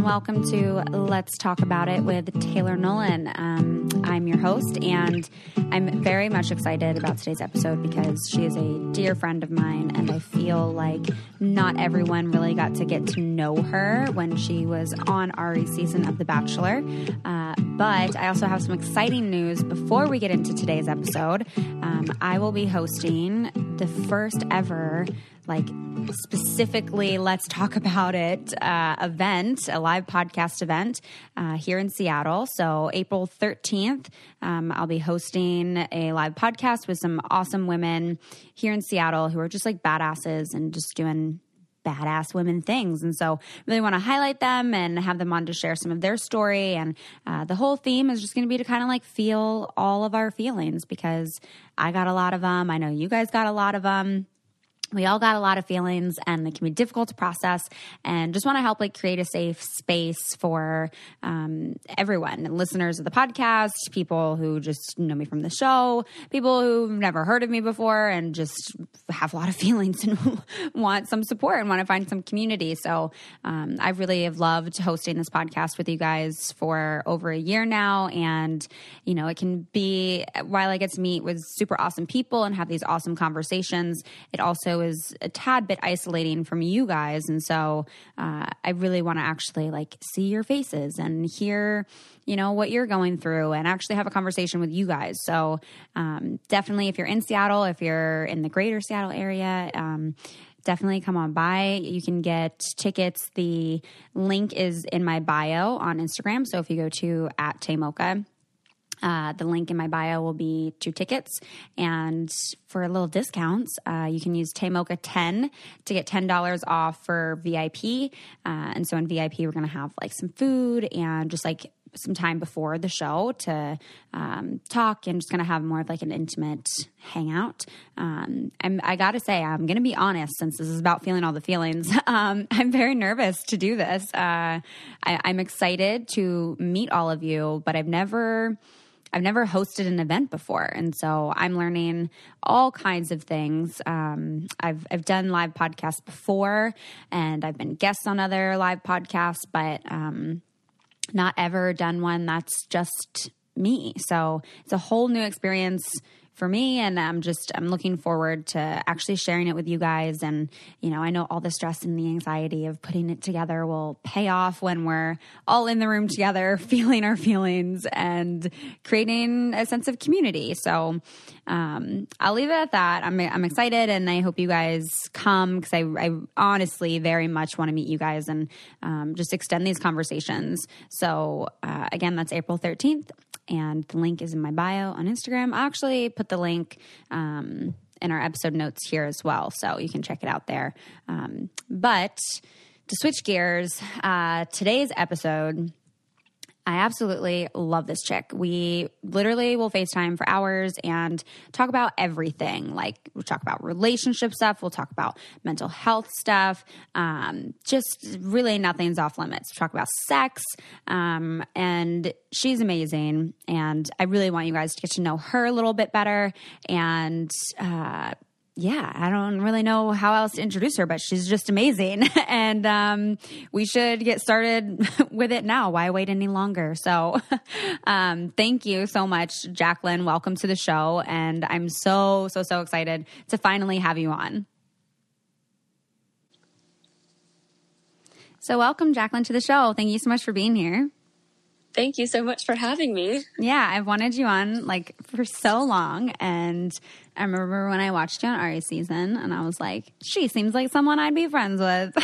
And welcome to Let's Talk About It with Taylor Nolan. Um, I'm your host, and I'm very much excited about today's episode because she is a dear friend of mine, and I feel like not everyone really got to get to know her when she was on Ari's season of The Bachelor. Uh, but I also have some exciting news before we get into today's episode. Um, I will be hosting the first ever like specifically let's talk about it uh, event a live podcast event uh, here in seattle so april 13th um, i'll be hosting a live podcast with some awesome women here in seattle who are just like badasses and just doing badass women things. And so, really want to highlight them and have them on to share some of their story. And uh, the whole theme is just going to be to kind of like feel all of our feelings because I got a lot of them. I know you guys got a lot of them we all got a lot of feelings and they can be difficult to process and just want to help like create a safe space for um, everyone listeners of the podcast people who just know me from the show people who've never heard of me before and just have a lot of feelings and want some support and want to find some community. So um, i really have loved hosting this podcast with you guys for over a year now and you know it can be while i get to meet with super awesome people and have these awesome conversations it also was a tad bit isolating from you guys. And so uh, I really want to actually like see your faces and hear, you know, what you're going through and actually have a conversation with you guys. So um, definitely, if you're in Seattle, if you're in the greater Seattle area, um, definitely come on by. You can get tickets. The link is in my bio on Instagram. So if you go to at Tamoka, uh, the link in my bio will be two tickets. And for a little discounts, uh, you can use Tamoka 10 to get $10 off for VIP. Uh, and so in VIP, we're going to have like some food and just like some time before the show to um, talk and just kind of have more of like an intimate hangout. Um, I'm, I got to say, I'm going to be honest since this is about feeling all the feelings. Um, I'm very nervous to do this. Uh, I, I'm excited to meet all of you, but I've never I've never hosted an event before, and so I'm learning all kinds of things. Um, I've I've done live podcasts before, and I've been guests on other live podcasts, but um, not ever done one that's just me. So it's a whole new experience for me and i'm just i'm looking forward to actually sharing it with you guys. And you know i know all the stress and the anxiety of putting it together will pay off when we're all in the room together feeling our feelings and creating a sense of community. So um, i'll leave it at that. I'm, I'm excited and i hope you guys come because I, I, honestly very much want to meet you guys and um, just extend these conversations. So uh, again that's april 13th and the link is in my bio on Instagram. I actually put the link um, in our episode notes here as well, so you can check it out there. Um, but to switch gears, uh, today's episode I absolutely love this chick. We literally will FaceTime for hours and talk about everything. Like, we'll talk about relationship stuff, we'll talk about mental health stuff. Um, just really nothing's off limits. Talk about sex. Um, and she's amazing. And I really want you guys to get to know her a little bit better and, uh, yeah, I don't really know how else to introduce her, but she's just amazing. and um, we should get started with it now. Why wait any longer? So, um, thank you so much, Jacqueline. Welcome to the show. And I'm so, so, so excited to finally have you on. So, welcome, Jacqueline, to the show. Thank you so much for being here. Thank you so much for having me. Yeah, I've wanted you on like for so long. And I remember when I watched you on Ari season and I was like, she seems like someone I'd be friends with.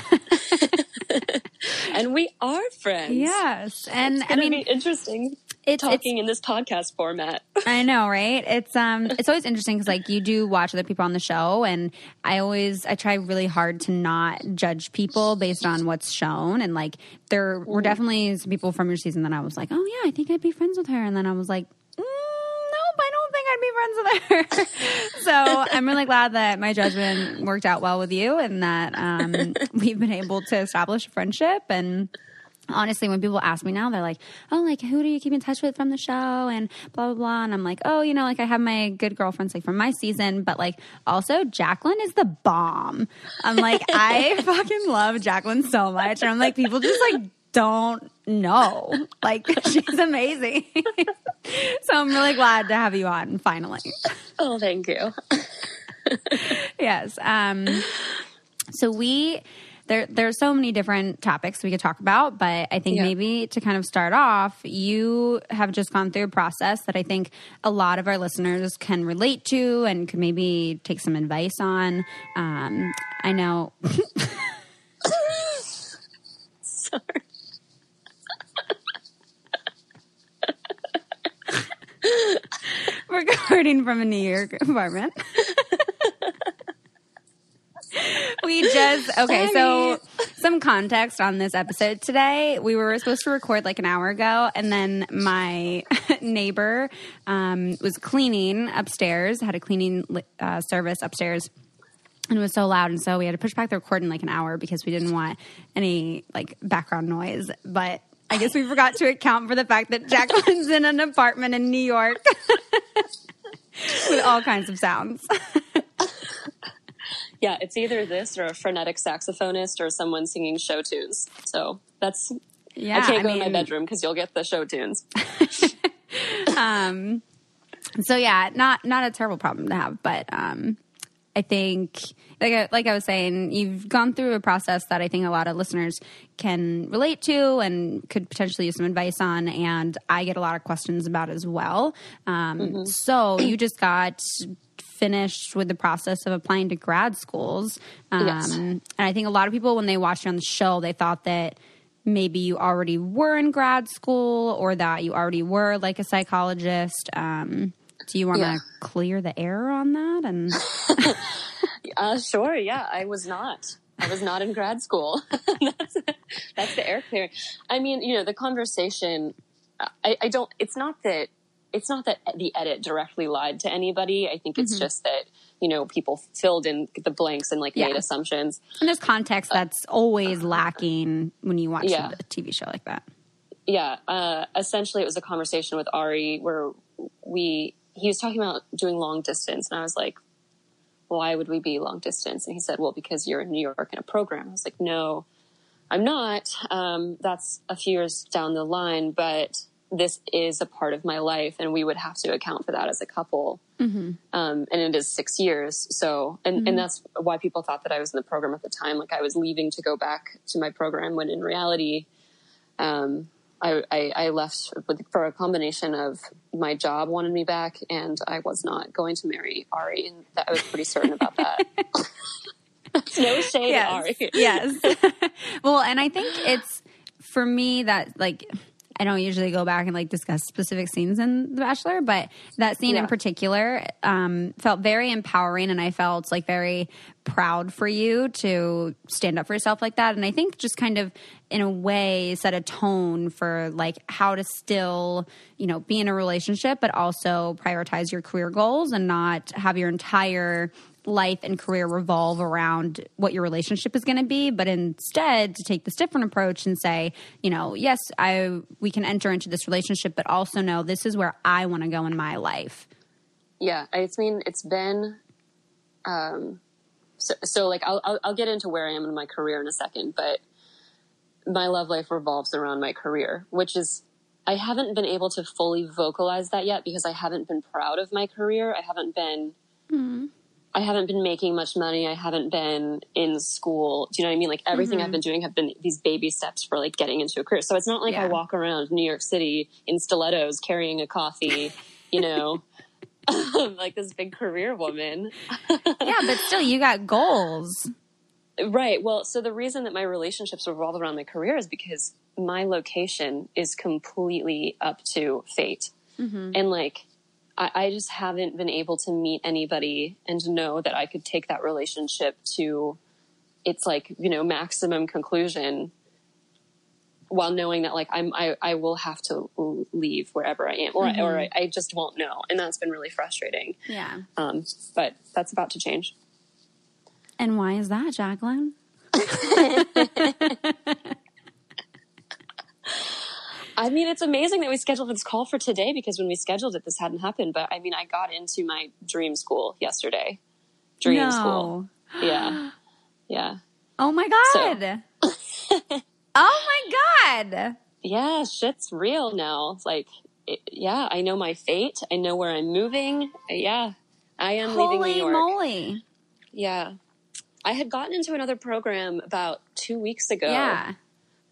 and we are friends. Yes. And I mean, interesting. it's, talking it's, in this podcast format. I know, right? It's um, it's always interesting because like you do watch other people on the show, and I always I try really hard to not judge people based on what's shown, and like there were mm-hmm. definitely some people from your season that I was like, oh yeah, I think I'd be friends with her, and then I was like. Mm, nope, I don't think I'd be friends with her. so I'm really glad that my judgment worked out well with you and that um, we've been able to establish a friendship and honestly, when people ask me now, they're like, "Oh, like who do you keep in touch with from the show?" and blah blah blah. And I'm like, "Oh, you know, like I have my good girlfriends like from my season, but like also Jacqueline is the bomb." I'm like, I fucking love Jacqueline so much, and I'm like, people just like don't know, like she's amazing. so I'm really glad to have you on finally. Oh, thank you. yes. Um. So we there there's so many different topics we could talk about, but I think yeah. maybe to kind of start off, you have just gone through a process that I think a lot of our listeners can relate to and could maybe take some advice on. Um, I know. Sorry. Recording from a New York apartment we just okay. So some context on this episode today. We were supposed to record like an hour ago, and then my neighbor um, was cleaning upstairs. Had a cleaning uh, service upstairs. And it was so loud, and so we had to push back the recording like an hour because we didn't want any like background noise. But I guess we forgot to account for the fact that Jacqueline's in an apartment in New York with all kinds of sounds yeah, it's either this or a frenetic saxophonist or someone singing show tunes. So that's yeah. I can't I go mean, in my bedroom because you'll get the show tunes. um. So yeah, not not a terrible problem to have, but um, I think like I, like I was saying, you've gone through a process that I think a lot of listeners can relate to and could potentially use some advice on, and I get a lot of questions about as well. Um, mm-hmm. So you just got finished with the process of applying to grad schools. Um, yes. And I think a lot of people, when they watched you on the show, they thought that maybe you already were in grad school or that you already were like a psychologist. Um, do you want to yeah. clear the air on that? And uh, sure, yeah, I was not. I was not in grad school. that's, that's the air clearing. I mean, you know, the conversation. I, I don't. It's not that it's not that the edit directly lied to anybody. I think it's mm-hmm. just that you know people filled in the blanks and like yeah. made assumptions. And there's context uh, that's uh, always lacking when you watch yeah. a TV show like that. Yeah, uh, essentially, it was a conversation with Ari where we he was talking about doing long distance, and I was like, "Why would we be long distance?" And he said, "Well, because you're in New York in a program." I was like, "No." I'm not. Um, that's a few years down the line, but this is a part of my life and we would have to account for that as a couple mm-hmm. um, and it is six years so and, mm-hmm. and that's why people thought that i was in the program at the time like i was leaving to go back to my program when in reality um, I, I, I, left with, for a combination of my job wanted me back and i was not going to marry ari and that, i was pretty certain about that. No shade yes. ari. Yes. Well and i think it's for me that like I don't usually go back and like discuss specific scenes in The Bachelor, but that scene yeah. in particular um, felt very empowering, and I felt like very proud for you to stand up for yourself like that. And I think just kind of in a way set a tone for like how to still, you know, be in a relationship, but also prioritize your career goals and not have your entire life and career revolve around what your relationship is going to be, but instead to take this different approach and say, you know, yes, I we can enter into this relationship, but also know this is where I want to go in my life. Yeah, I mean, it's been, um, so, so like I'll, I'll I'll get into where I am in my career in a second, but my love life revolves around my career, which is I haven't been able to fully vocalize that yet because I haven't been proud of my career. I haven't been. Mm-hmm I haven't been making much money. I haven't been in school. Do you know what I mean? Like everything mm-hmm. I've been doing have been these baby steps for like getting into a career. So it's not like yeah. I walk around New York City in stilettos carrying a coffee, you know, like this big career woman. yeah, but still you got goals. Right. Well, so the reason that my relationships revolve around my career is because my location is completely up to fate. Mm-hmm. And like, I, I just haven't been able to meet anybody and know that I could take that relationship to its like, you know, maximum conclusion while knowing that like I'm, I, I will have to leave wherever I am or, Mm-hmm. or I, I just won't know. And that's been really frustrating. Yeah. Um, but that's about to change. And why is that, Jacqueline? I mean, it's amazing that we scheduled this call for today because when we scheduled it, this hadn't happened. But I mean, I got into my dream school yesterday. Dream no. school. Yeah. Yeah. Oh my god. oh my god. Yeah. Shit's real now. It's like, it, yeah, I know my fate. I know where I'm moving. Yeah. I am leaving New York. moly. Yeah. I had gotten into another program about two weeks ago. Yeah.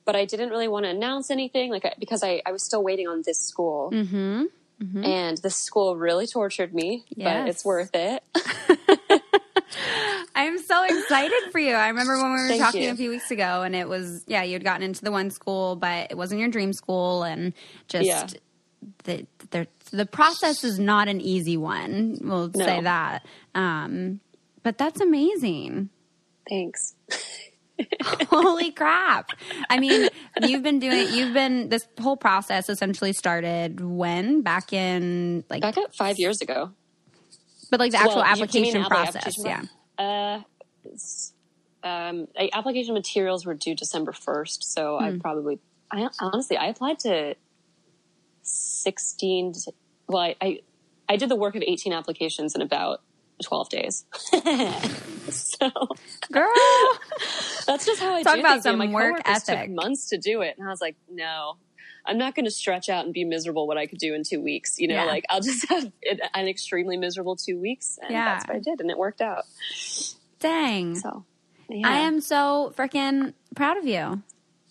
But I didn't really want to announce anything, like I, because I, I was still waiting on this school, Mm-hmm. and this school really tortured me. Yes. But it's worth it. I'm so excited for you. I remember when we were Thank talking you. a few weeks ago, and it was yeah, you had gotten into the one school, but it wasn't your dream school, and just Yeah. the the the process is not an easy one. We'll No. say that. Um, but that's amazing. Thanks. Holy crap! I mean, you've been doing. You've been this whole process essentially started when back in like, Back up five years ago. but like the actual Well, you- you application process. application yeah. Uh, um, application materials were due December first, so Hmm. I probably, I honestly, I applied to sixteen. to- Well, I, I, I did the work of eighteen applications in about twelve days. so Girl. that's just how I Talk do about things. Some my work ethic. Took months to do it, and I was like, no. I'm not going to stretch out and be miserable what I could do in two weeks. You know, Yeah. like I'll just have an an extremely miserable two weeks, and Yeah. that's what I did, and it worked out. Dang. So, yeah. I am so freaking proud of you.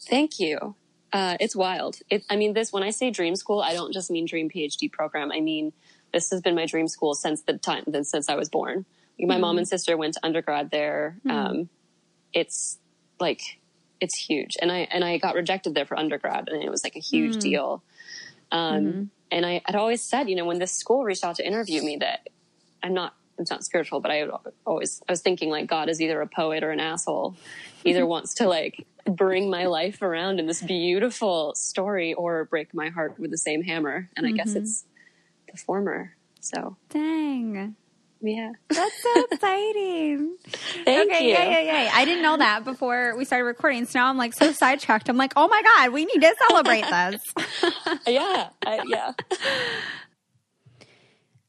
Thank you. Uh, it's wild. It, I mean, this when I say dream school, I don't just mean dream PhD program. I mean this has been my dream school since the time since I was born. My mom mm-hmm. and sister went to undergrad there. Mm-hmm. Um, it's like it's huge, and I and I got rejected there for undergrad, and it was like a huge mm. deal. Um, mm-hmm. And I had always said, you know, when this school reached out to interview me, that I'm not. It's not spiritual, but I always I was thinking like God is either a poet or an asshole. Either wants to like bring my life around in this beautiful story or break my heart with the same hammer. And I guess it's the former. So Dang. yeah. That's so exciting. Thank okay, you. yeah, yeah, yeah. I didn't know that before we started recording. So now I'm like so sidetracked. I'm like, oh my God, we need to celebrate this. Yeah. I, yeah.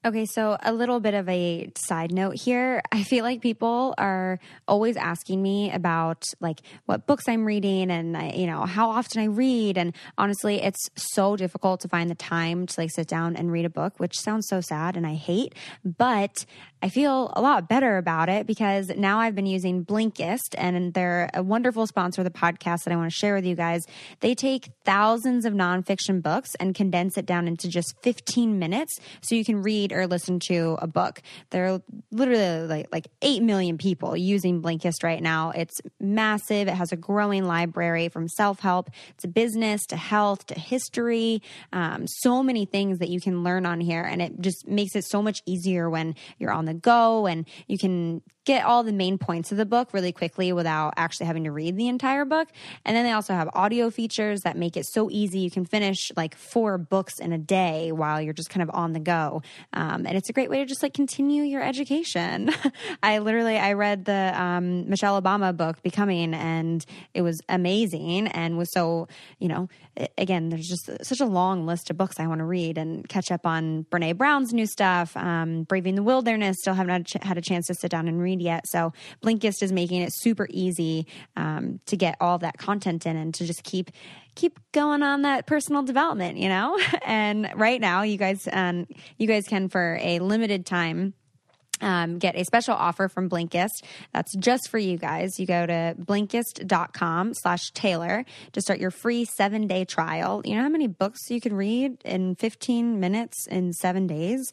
Okay, so a little bit of a side note here. I feel like people are always asking me about like what books I'm reading and I, you know how often I read. And honestly, it's so difficult to find the time to like sit down and read a book, which sounds so sad and I hate. But I feel a lot better about it because now I've been using Blinkist and they're a wonderful sponsor of the podcast that I want to share with you guys. They take thousands of nonfiction books and condense it down into just 15 minutes so you can read or listen to a book. There are literally like, like 8 million people using Blinkist right now. It's massive. It has a growing library from self help to business to health to history. Um, so many things that you can learn on here. And it just makes it so much easier when you're on the go and you can get all the main points of the book really quickly without actually having to read the entire book. And then they also have audio features that make it so easy. You can finish like four books in a day while you're just kind of on the go. Um, and it's a great way to just like continue your education. I literally, I read the um, Michelle Obama book, Becoming, and it was amazing and was so, you know, again, there's just such a long list of books I want to read and catch up on Brene Brown's new stuff, um, Braving the Wilderness. Still haven't had a, ch- had a chance to sit down and read yet. So Blinkist is making it super easy um, to get all that content in and to just keep keep going on that personal development, you know. and right now, you guys, um, you guys can for a limited time um, get a special offer from Blinkist. That's just for you guys. You go to blinkist.com slash Taylor to start your free seven day trial. You know how many books you can read in 15 minutes in seven days?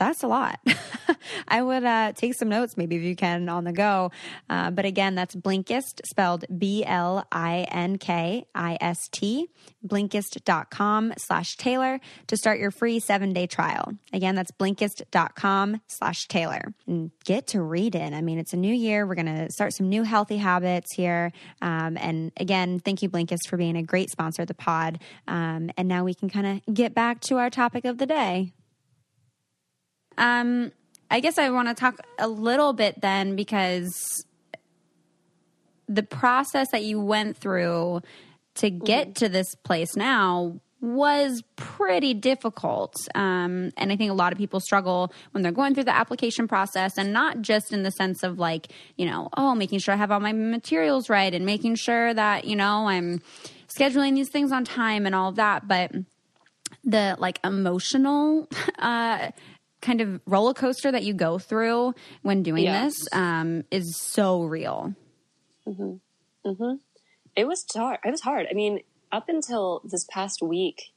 That's a lot. I would uh, take some notes, maybe if you can, on the go. Uh, but again, that's Blinkist, spelled B L I N K I S T, blinkist.com slash Taylor to start your free seven day trial. Again, that's blinkist.com slash Taylor. And get to read in. I mean, it's a new year. We're going to start some new healthy habits here. Um, and again, thank you, Blinkist, for being a great sponsor of the pod. Um, and now we can kind of get back to our topic of the day. Um, I guess I want to talk a little bit then because the process that you went through to get mm-hmm. to this place now was pretty difficult. Um, and I think a lot of people struggle when they're going through the application process and not just in the sense of like, you know, oh, making sure I have all my materials right and making sure that, you know, I'm scheduling these things on time and all of that, but the like emotional uh, kind of roller coaster that you go through when doing yes. this um, is so real. Mm-hmm. Mm-hmm. It was hard. It was hard. I mean, up until this past week,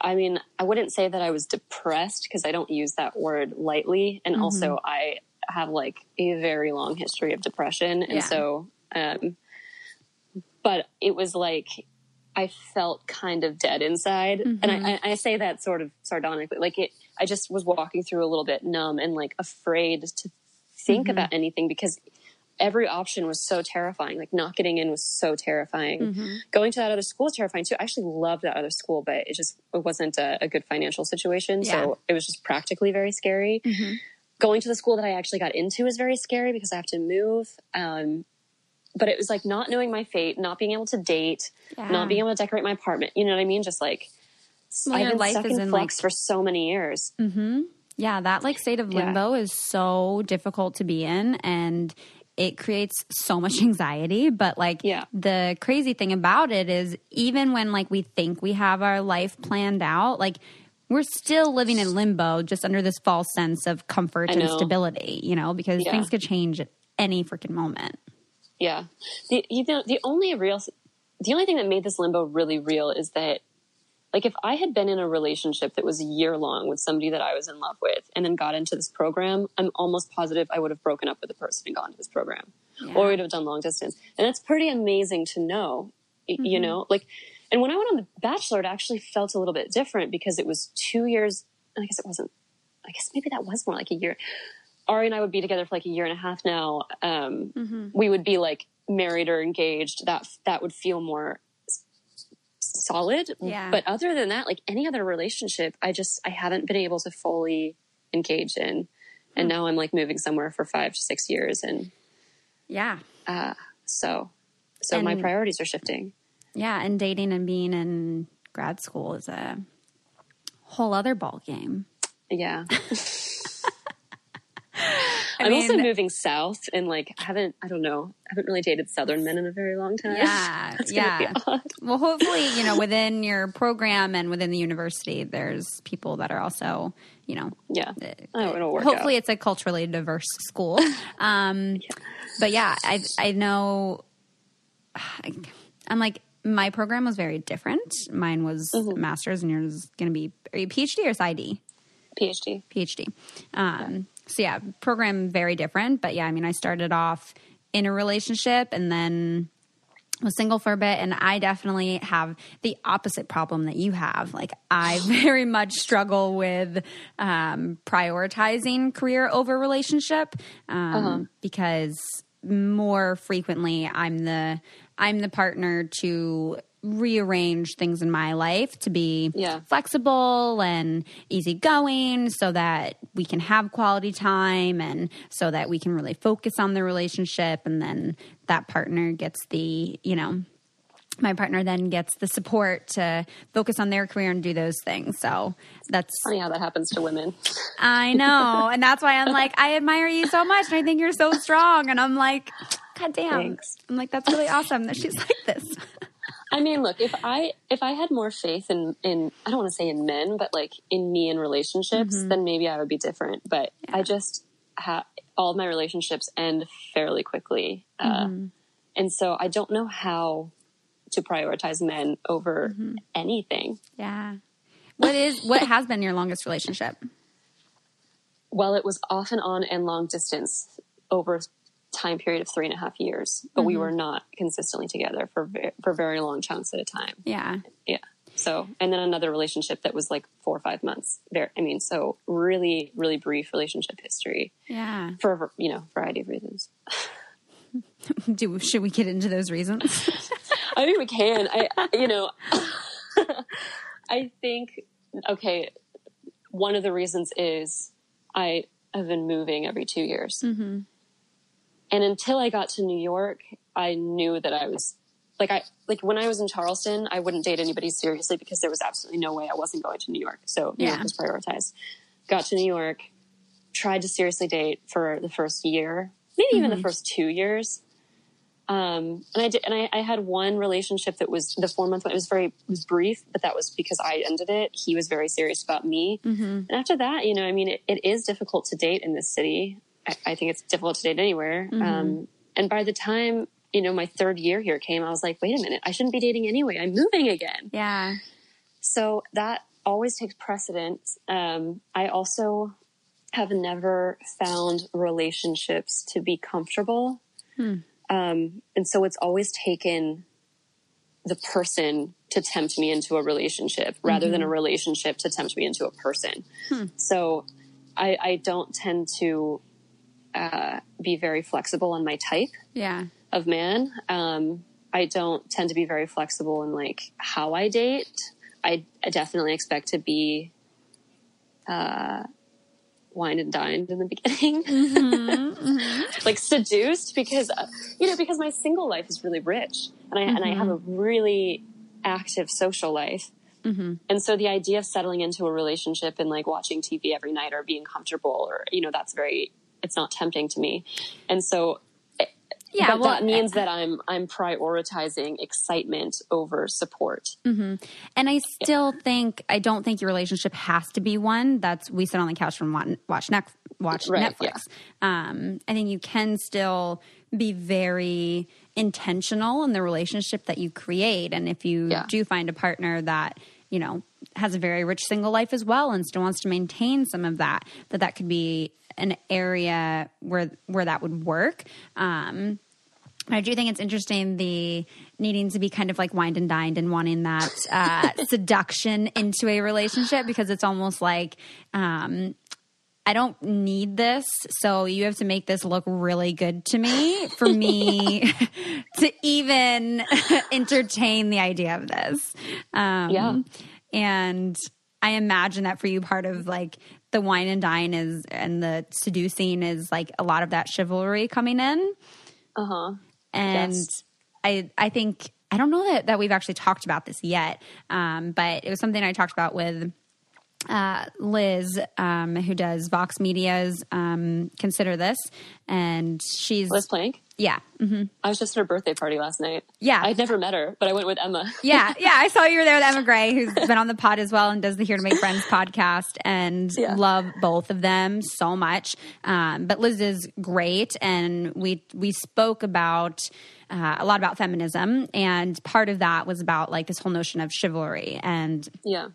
I mean, I wouldn't say that I was depressed because I don't use that word lightly, and mm-hmm. also I have like a very long history of depression, and yeah. so, um, but it was like I felt kind of dead inside. And I, mm-hmm. I, say that sort of sardonically. Like it, I just was walking through a little bit numb and like afraid to think mm-hmm. about anything because every option was so terrifying. Like not getting in was so terrifying. Mm-hmm. Going to that other school was terrifying too. I actually loved that other school, but it just it wasn't a, a good financial situation. Yeah. So it was just practically very scary. Mm-hmm. Going to the school that I actually got into was very scary because I have to move. Um, but it was like not knowing my fate, not being able to date, yeah. not being able to decorate my apartment. You know what I mean? Just like well, been life is in, like, for so many years. Mm-hmm. Yeah, that like state of limbo yeah. is so difficult to be in, and it creates so much anxiety. But like, yeah. the crazy thing about it is, even when like we think we have our life planned out, like we're still living in limbo, just under this false sense of comfort and stability. You know, because yeah. things could change at any freaking moment. Yeah. The you know the only real the only thing that made this limbo really real is that like if I had been in a relationship that was a year long with somebody that I was in love with and then got into this program, I'm almost positive I would have broken up with the person and gone to this program. Yeah. Or we'd have done long distance. And that's pretty amazing to know. Mm-hmm. You know, like and when I went on the bachelor, it actually felt a little bit different because it was two years and I guess it wasn't I guess maybe that was more like a year. Ari and I would be together for like a year and a half now. Um, mm-hmm. We would be like married or engaged. That that would feel more solid. Yeah. But other than that, like any other relationship, I just I haven't been able to fully engage in. And mm. now I'm like moving somewhere for five to six years, and yeah. Uh, so so and, my priorities are shifting. Yeah, and dating and being in grad school is a whole other ball game. Yeah. I am mean, also moving south and like I haven't I don't know I haven't really dated southern men in a very long time. Yeah, yeah. Well, hopefully you know within your program and within the university, there's people that are also you know yeah. Oh, it'll work. Hopefully, out. it's a culturally diverse school. Um, yeah. But yeah, I I know. I'm like my program was very different. Mine was mm-hmm. master's, and yours is going to be are you PhD or PsyD? PhD. PhD. Um, so yeah, program very different. But yeah, I mean, I started off in a relationship and then was single for a bit and I definitely have the opposite problem that you have. Like I very much struggle with um, prioritizing career over relationship um, uh-huh. because more frequently I'm the I'm the partner to rearrange things in my life to be yeah. flexible and easygoing so that we can have quality time and so that we can really focus on the relationship and then that partner gets the you know my partner then gets the support to focus on their career and do those things. So that's funny how that happens to women. I know. and that's why I'm like, I admire you so much and I think you're so strong. And I'm like, God damn. Thanks. I'm like, that's really awesome that she's like this. I mean, look, if I if I had more faith in in I don't want to say in men, but like in me in relationships, mm-hmm. then maybe I would be different. But yeah. I just have all my relationships end fairly quickly, uh, mm-hmm. and so I don't know how to prioritize men over mm-hmm. anything. Yeah. What is what has been your longest relationship? well, it was off and on and long distance over time period of three and a half years, but we were not consistently together for for very long chunks at a time. Yeah. Yeah. So, and then another relationship that was like four or five months. There, I mean, so really, really brief relationship history Yeah. for you know variety of reasons. Do should we get into those reasons? I think we can. I, you know, I think, okay, one of the reasons is I have been moving every two years. Mm-hmm. And until I got to New York, I knew that I was like, I, like when I was in Charleston, I wouldn't date anybody seriously because there was absolutely no way I wasn't going to New York. So New Yeah. York was prioritized. Got to New York, tried to seriously date for the first year, maybe even the first two years. Um, and I did, and I, I had one relationship that was the four month one. It was very, it was brief, but that was because I ended it. He was very serious about me. And after that, you know, I mean, it, it is difficult to date in this city. I, I think it's difficult to date anywhere. Um, and by the time, you know, my third year here came, I was like, wait a minute, I shouldn't be dating anyway. I'm moving again. yeah. So that always takes precedence. Um, I also have never found relationships to be comfortable. Um, and so it's always taken the person to tempt me into a relationship rather than a relationship to tempt me into a person. So I, I don't tend to uh, be very flexible on my type Yeah. of man. Um, I don't tend to be very flexible in like how I date. I, I definitely expect to be uh, wined and dined in the beginning, like seduced because uh, you know because my single life is really rich and I and I have a really active social life. And so the idea of settling into a relationship and like watching TV every night or being comfortable or, you know, that's very, it's not tempting to me. And so eh, Yeah. but well, that means eh, that I'm I'm prioritizing excitement over support. Mm-hmm. And I still think I don't think your relationship has to be one that's we sit on the couch and watch watch, Nec- watch Right, Netflix. Um, I think you can still be very intentional in the relationship that you create, and if you Yeah. do find a partner that you know has a very rich single life as well and still wants to maintain some of that, that that could be an area where where that would work. Um, I do think it's interesting the needing to be kind of like wined and dined and wanting that uh, seduction into a relationship because it's almost like um, I don't need this, so you have to make this look really good to me for me to even entertain the idea of this. Um, Yeah. and I imagine that for you, part of like the wine and dine is and the seducing is like a lot of that chivalry coming in Uh huh. and Yes. I I think I don't know that that we've actually talked about this yet, um, but it was something I talked about with uh, Liz, um, who does Vox Media's um, Consider This, and she's Liz Plank. Yeah, hmm I was just at her birthday party last night. Yeah. I'd never met her, but I went with Emma. yeah, yeah. I saw you were there with Emma Gray, who's been on the pod as well and does the Here to Make Friends podcast, and Yeah. love both of them so much. Um, but Liz is great, and we we spoke about. Uh, a lot about feminism, and part of that was about like this whole notion of chivalry. And yeah.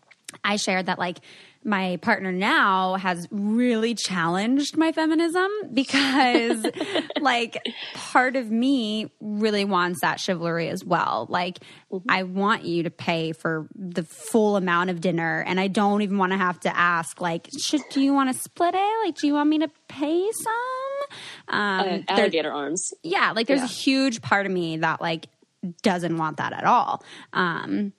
I shared that like my partner now has really challenged my feminism because like part of me really wants that chivalry as well. Like I want you to pay for the full amount of dinner and I don't even want to have to ask like should do you want to split it? Like do you want me to pay some? Um Uh, alligator arms. yeah, like there's Yeah. a huge part of me that like doesn't want that at all. Um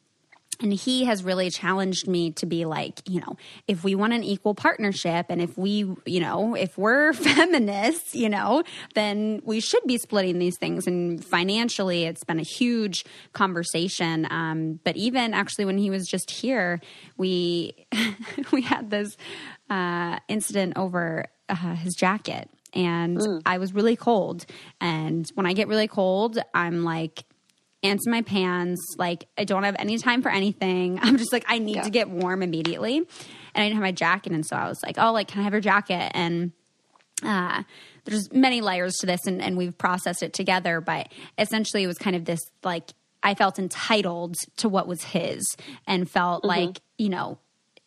and he has really challenged me to be like, you know, if we want an equal partnership and if we, you know, if we're feminists, you know, then we should be splitting these things. And financially, it's been a huge conversation. Um, but even actually, when he was just here, we we had this uh, incident over uh, his jacket, and I was really cold. And when I get really cold, I'm like ants in my pants. Like I don't have any time for anything. I'm just like I need Yeah. to get warm immediately, and I didn't have my jacket, and so I was like, oh, like can I have your jacket? And uh, there's many layers to this, and, and we've processed it together. But essentially, it was kind of this like I felt entitled to what was his, and felt like you know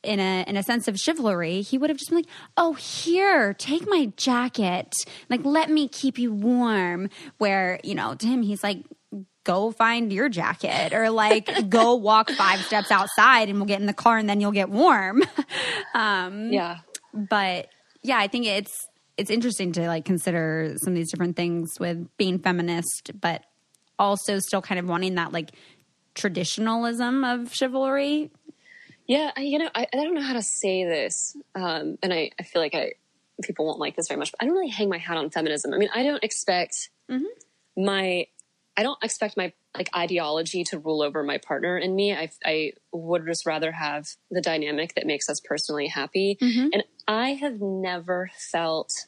in a in a sense of chivalry, he would have just been like, "Oh, here, take my jacket. Like, let me keep you warm." Where you know, to him, he's like, "Go find your jacket," or like, "Go walk five steps outside, and we'll get in the car, and then you'll get warm." um, Yeah. but yeah, I think it's it's interesting to like consider some of these different things with being feminist, but also still kind of wanting that like traditionalism of chivalry. Yeah, I, you know, I, I don't know how to say this, um, and I, I feel like I people won't like this very much. But I don't really hang my hat on feminism. I mean, I don't expect my I don't expect my like ideology to rule over my partner and me. I I would just rather have the dynamic that makes us personally happy. Mm-hmm. And I have never felt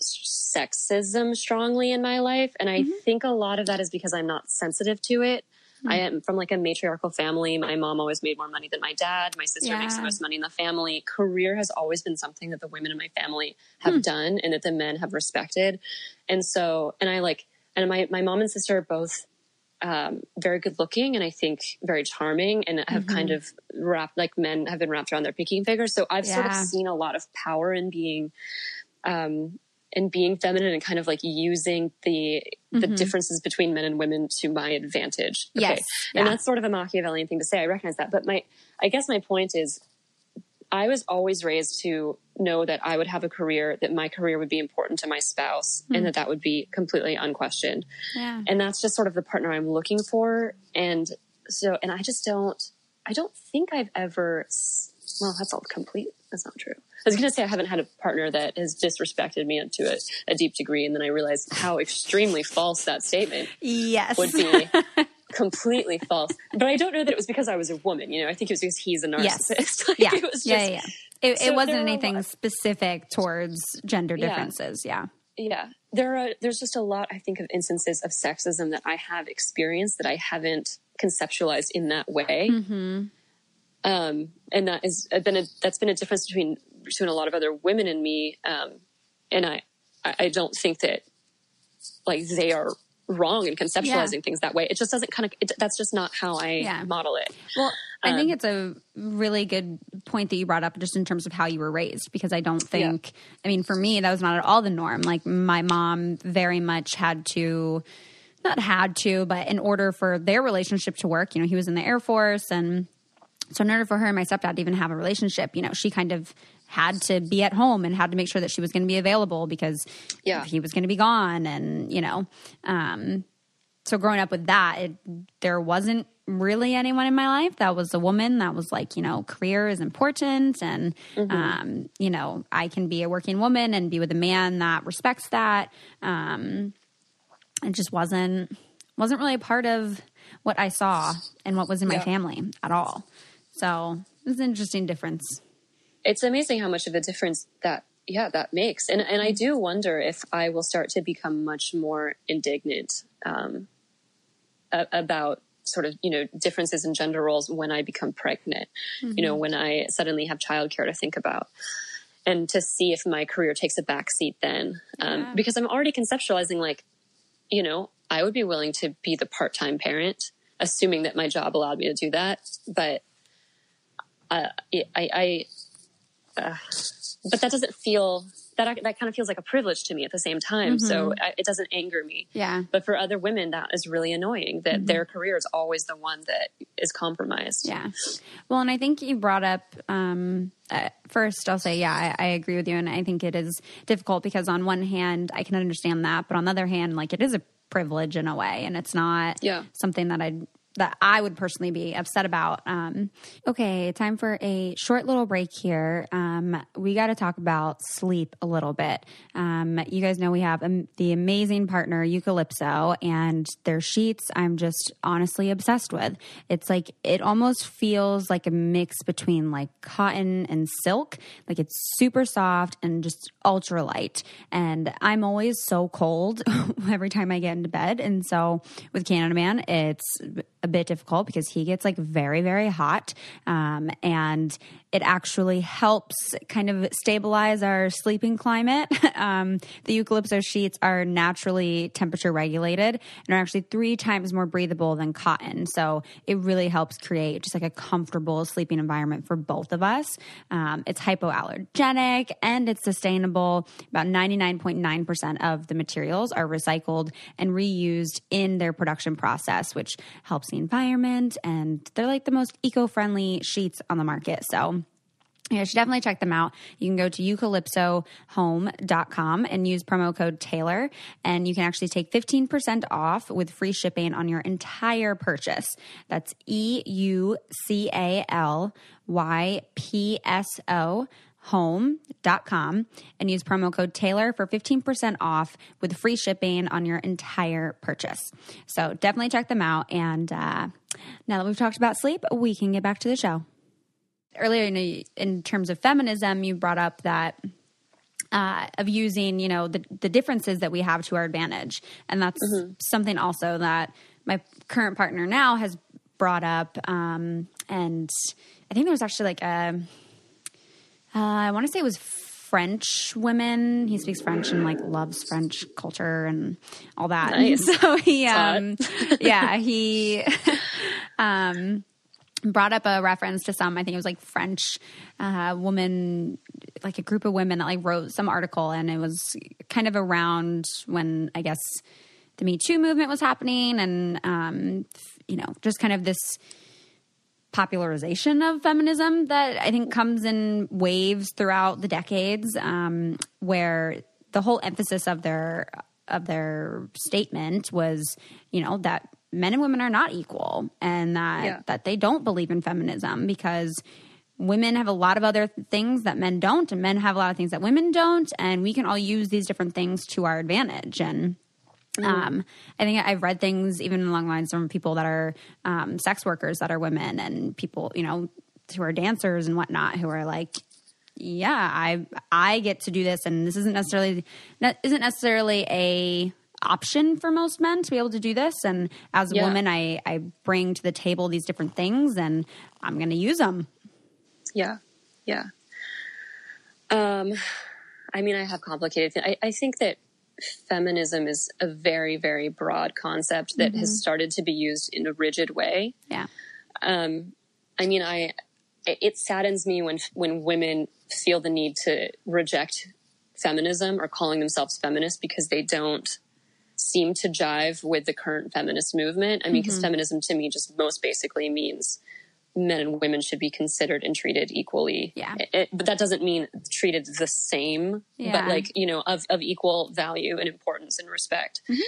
sexism strongly in my life, and I mm-hmm. think a lot of that is because I'm not sensitive to it. Hmm. I am from like a matriarchal family. My mom always made more money than my dad. My sister makes the most money in the family. Career has always been something that the women in my family have hmm. done and that the men have respected. And so, and I like, and my, my mom and sister are both um, very good looking and I think very charming and have kind of wrapped, like men have been wrapped around their pinky fingers. So I've sort of seen a lot of power in being, um, in being feminine and kind of like using the the differences between men and women to my advantage. Yes, And that's sort of a Machiavellian thing to say. I recognize that. But my I guess my point is I was always raised to know that I would have a career, that my career would be important to my spouse, and hmm. that that would be completely unquestioned. Yeah. And that's just sort of the partner I'm looking for. And so, and I just don't, I don't think I've ever, well, that's all complete. That's not true. I was going to say I haven't had a partner that has disrespected me to a, a deep degree. And then I realized how extremely false that statement Yes. would be. completely false. But I don't know that it was because I was a woman. You know, I think it was because he's a Yes. narcissist. Like, yeah. it was just, yeah. Yeah. It, So it wasn't there are a anything specific towards gender differences. Yeah. yeah there are there's just a lot i think of instances of sexism that i have experienced that i haven't conceptualized in that way um, and that has been a that's been a difference between between a lot of other women and me um, and I i don't think that like they are wrong in conceptualizing Yeah. things that way it just doesn't kind of it, that's just not how i Yeah. model it Well, I Um, think it's a really good point that you brought up just in terms of how you were raised, because I don't think, I mean, for me, that was not at all the norm. Like, my mom very much had to, not had to, but in order for their relationship to work, you know, he was in the Air Force. And so, in order for her and my stepdad to even have a relationship, you know, she kind of had to be at home and had to make sure that she was going to be available because Yeah. he was going to be gone. And, you know, um, so growing up with that, it, there wasn't really anyone in my life that was a woman that was like, you know, career is important, and um, you know, I can be a working woman and be with a man that respects that. Um, it just wasn't wasn't really a part of what I saw and what was in my Yeah. family at all. So it's an interesting difference. It's amazing how much of a difference that yeah that makes. And and I do wonder if I will start to become much more indignant um, a- about sort of you know differences in gender roles when I become pregnant you know when I suddenly have childcare to think about and to see if my career takes a backseat then. Um, Yeah. because I'm already conceptualizing like you know I would be willing to be the part-time parent assuming that my job allowed me to do that. But uh, I, I uh, but that doesn't feel that that kind of feels like a privilege to me at the same time. So I, it doesn't anger me. Yeah. But for other women, that is really annoying. That their career is always the one that is compromised. Yeah. Well, and I think you brought up um, uh, first, I'll say, yeah, I, I agree with you. And I think it is difficult because, on one hand, I can understand that. But on the other hand, like it is a privilege in a way. And it's not Yeah. something that I'd that I would personally be upset about. Um, okay, time for a short little break here. Um, we got to talk about sleep a little bit. Um, you guys know we have um, the amazing partner Eucalypso, and their sheets I'm just honestly obsessed with. It's like it almost feels like a mix between like cotton and silk. Like it's super soft and just ultra light. And I'm always so cold every time I get into bed. And so with Canada Man, it's a bit difficult because he gets like very, very hot. Um, and it actually helps kind of stabilize our sleeping climate. um, the eucalyptus sheets are naturally temperature regulated and are actually three times more breathable than cotton. So it really helps create just like a comfortable sleeping environment for both of us. Um, it's hypoallergenic and it's sustainable. About 99.9% of the materials are recycled and reused in their production process, which helps the environment. And they're like the most eco friendly sheets on the market. So, you should definitely check them out. You can go to eucalypsohome.com and use promo code Taylor, and you can actually take 15% off with free shipping on your entire purchase. That's E U C A L Y P S O home.com and use promo code Taylor for 15% off with free shipping on your entire purchase. So definitely check them out. And uh, now that we've talked about sleep, we can get back to the show. Earlier, in, in terms of feminism, you brought up that. Uh, of using, you know, the the differences that we have to our advantage, and that's mm-hmm. something also that my current partner now has brought up. Um, and I think there was actually like a uh, I want to say it was French women. He speaks French and like loves French culture and all that. Nice. So he, um, yeah, he, um, brought up a reference to some, I think it was like French, uh, woman, like a group of women that like wrote some article and it was kind of around when I guess the Me Too movement was happening and, um, you know, just kind of this, popularization of feminism that I think comes in waves throughout the decades, um, where the whole emphasis of their of their statement was, you know, that men and women are not equal, and that yeah. that they don't believe in feminism because women have a lot of other things that men don't, and men have a lot of things that women don't, and we can all use these different things to our advantage and Mm-hmm. Um, I think I've read things even along lines from people that are um, sex workers that are women and people, you know, who are dancers and whatnot who are like, yeah, I I get to do this, and this isn't necessarily isn't necessarily a option for most men to be able to do this. And as a yeah. woman, I I bring to the table these different things, and I'm going to use them. Yeah, yeah. Um, I mean, I have complicated. I, I think that feminism is a very, very broad concept that mm-hmm. has started to be used in a rigid way. Yeah. Um, I mean, I, it saddens me when, when women feel the need to reject feminism or calling themselves feminist because they don't seem to jive with the current feminist movement. I mean, because mm-hmm. feminism to me just most basically means men and women should be considered and treated equally. Yeah. It, but that doesn't mean treated the same, yeah. but like, you know, of, of equal value and importance and respect. Mm-hmm.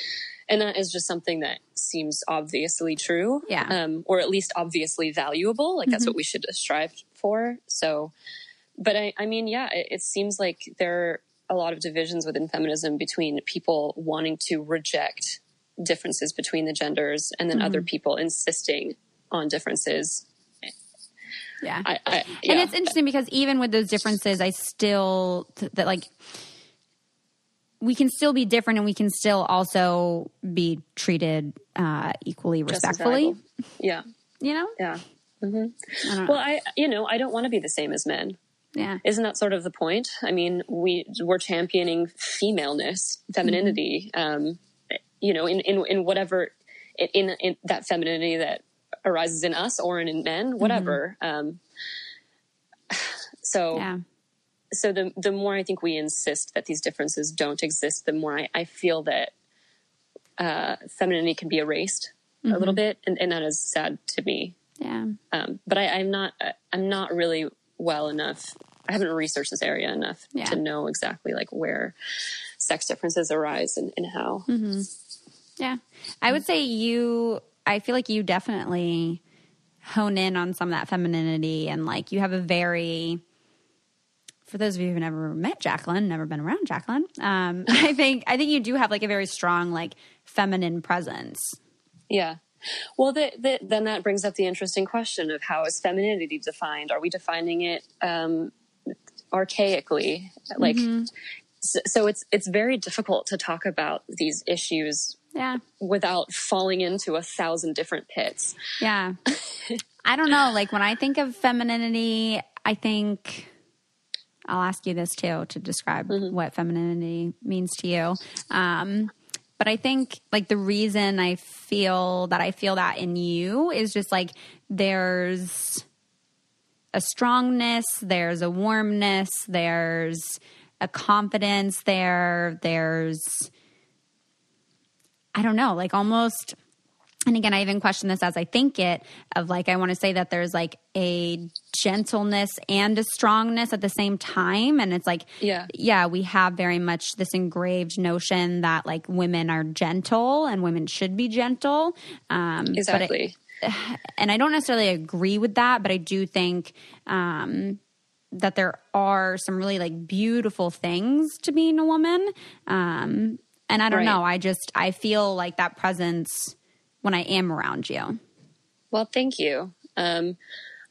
And that is just something that seems obviously true. Yeah. Um, or at least obviously valuable. Like that's mm-hmm. what we should strive for. So, but I, I mean, yeah, it, it seems like there are a lot of divisions within feminism between people wanting to reject differences between the genders and then mm-hmm. other people insisting on differences yeah. I, I, yeah. And it's interesting because even with those differences, I still, that like, we can still be different and we can still also be treated uh, equally respectfully. Yeah. You know? Yeah. Mm-hmm. I well, I, you know, I don't want to be the same as men. Yeah. Isn't that sort of the point? I mean, we, we're championing femaleness, femininity, mm-hmm. um, you know, in, in, in whatever, in, in that femininity that arises in us or in men, whatever. Mm-hmm. Um, so, yeah. so the the more I think we insist that these differences don't exist, the more I, I feel that uh, femininity can be erased mm-hmm. a little mm-hmm. bit, and, and, that is sad to me. Yeah. Um, but I, I'm not. I'm not really well enough. I haven't researched this area enough yeah. to know exactly like where sex differences arise and, and how. Mm-hmm. Yeah, I would say you I feel like you definitely hone in on some of that femininity and like you have a very for those of you who've never met Jacqueline, never been around Jacqueline, um, I think I think you do have like a very strong like feminine presence. Yeah. Well, the, the, then that brings up the interesting question of how is femininity defined? Are we defining it um, archaically? Like, mm-hmm. so, so it's it's very difficult to talk about these issues yeah. Without falling into a thousand different pits. Yeah. I don't know. Like when I think of femininity, I think I'll ask you this too to describe Mm-hmm. what femininity means to you. Um, but I think like the reason I feel that I feel that in you is just like there's a strongness, there's a warmness, there's a confidence there, there's I don't know, like almost and again, I even question this as I think it of like, I want to say that there's like a gentleness and a strongness at the same time. And it's like, Yeah. yeah, we have very much this engraved notion that like women are gentle and women should be gentle. Um, but it- Exactly. and I don't necessarily agree with that, but I do think um, that there are some really like beautiful things to being a woman. Um, and I don't Right. know, I just I feel like that presence when I am around you. Well, thank you. Um,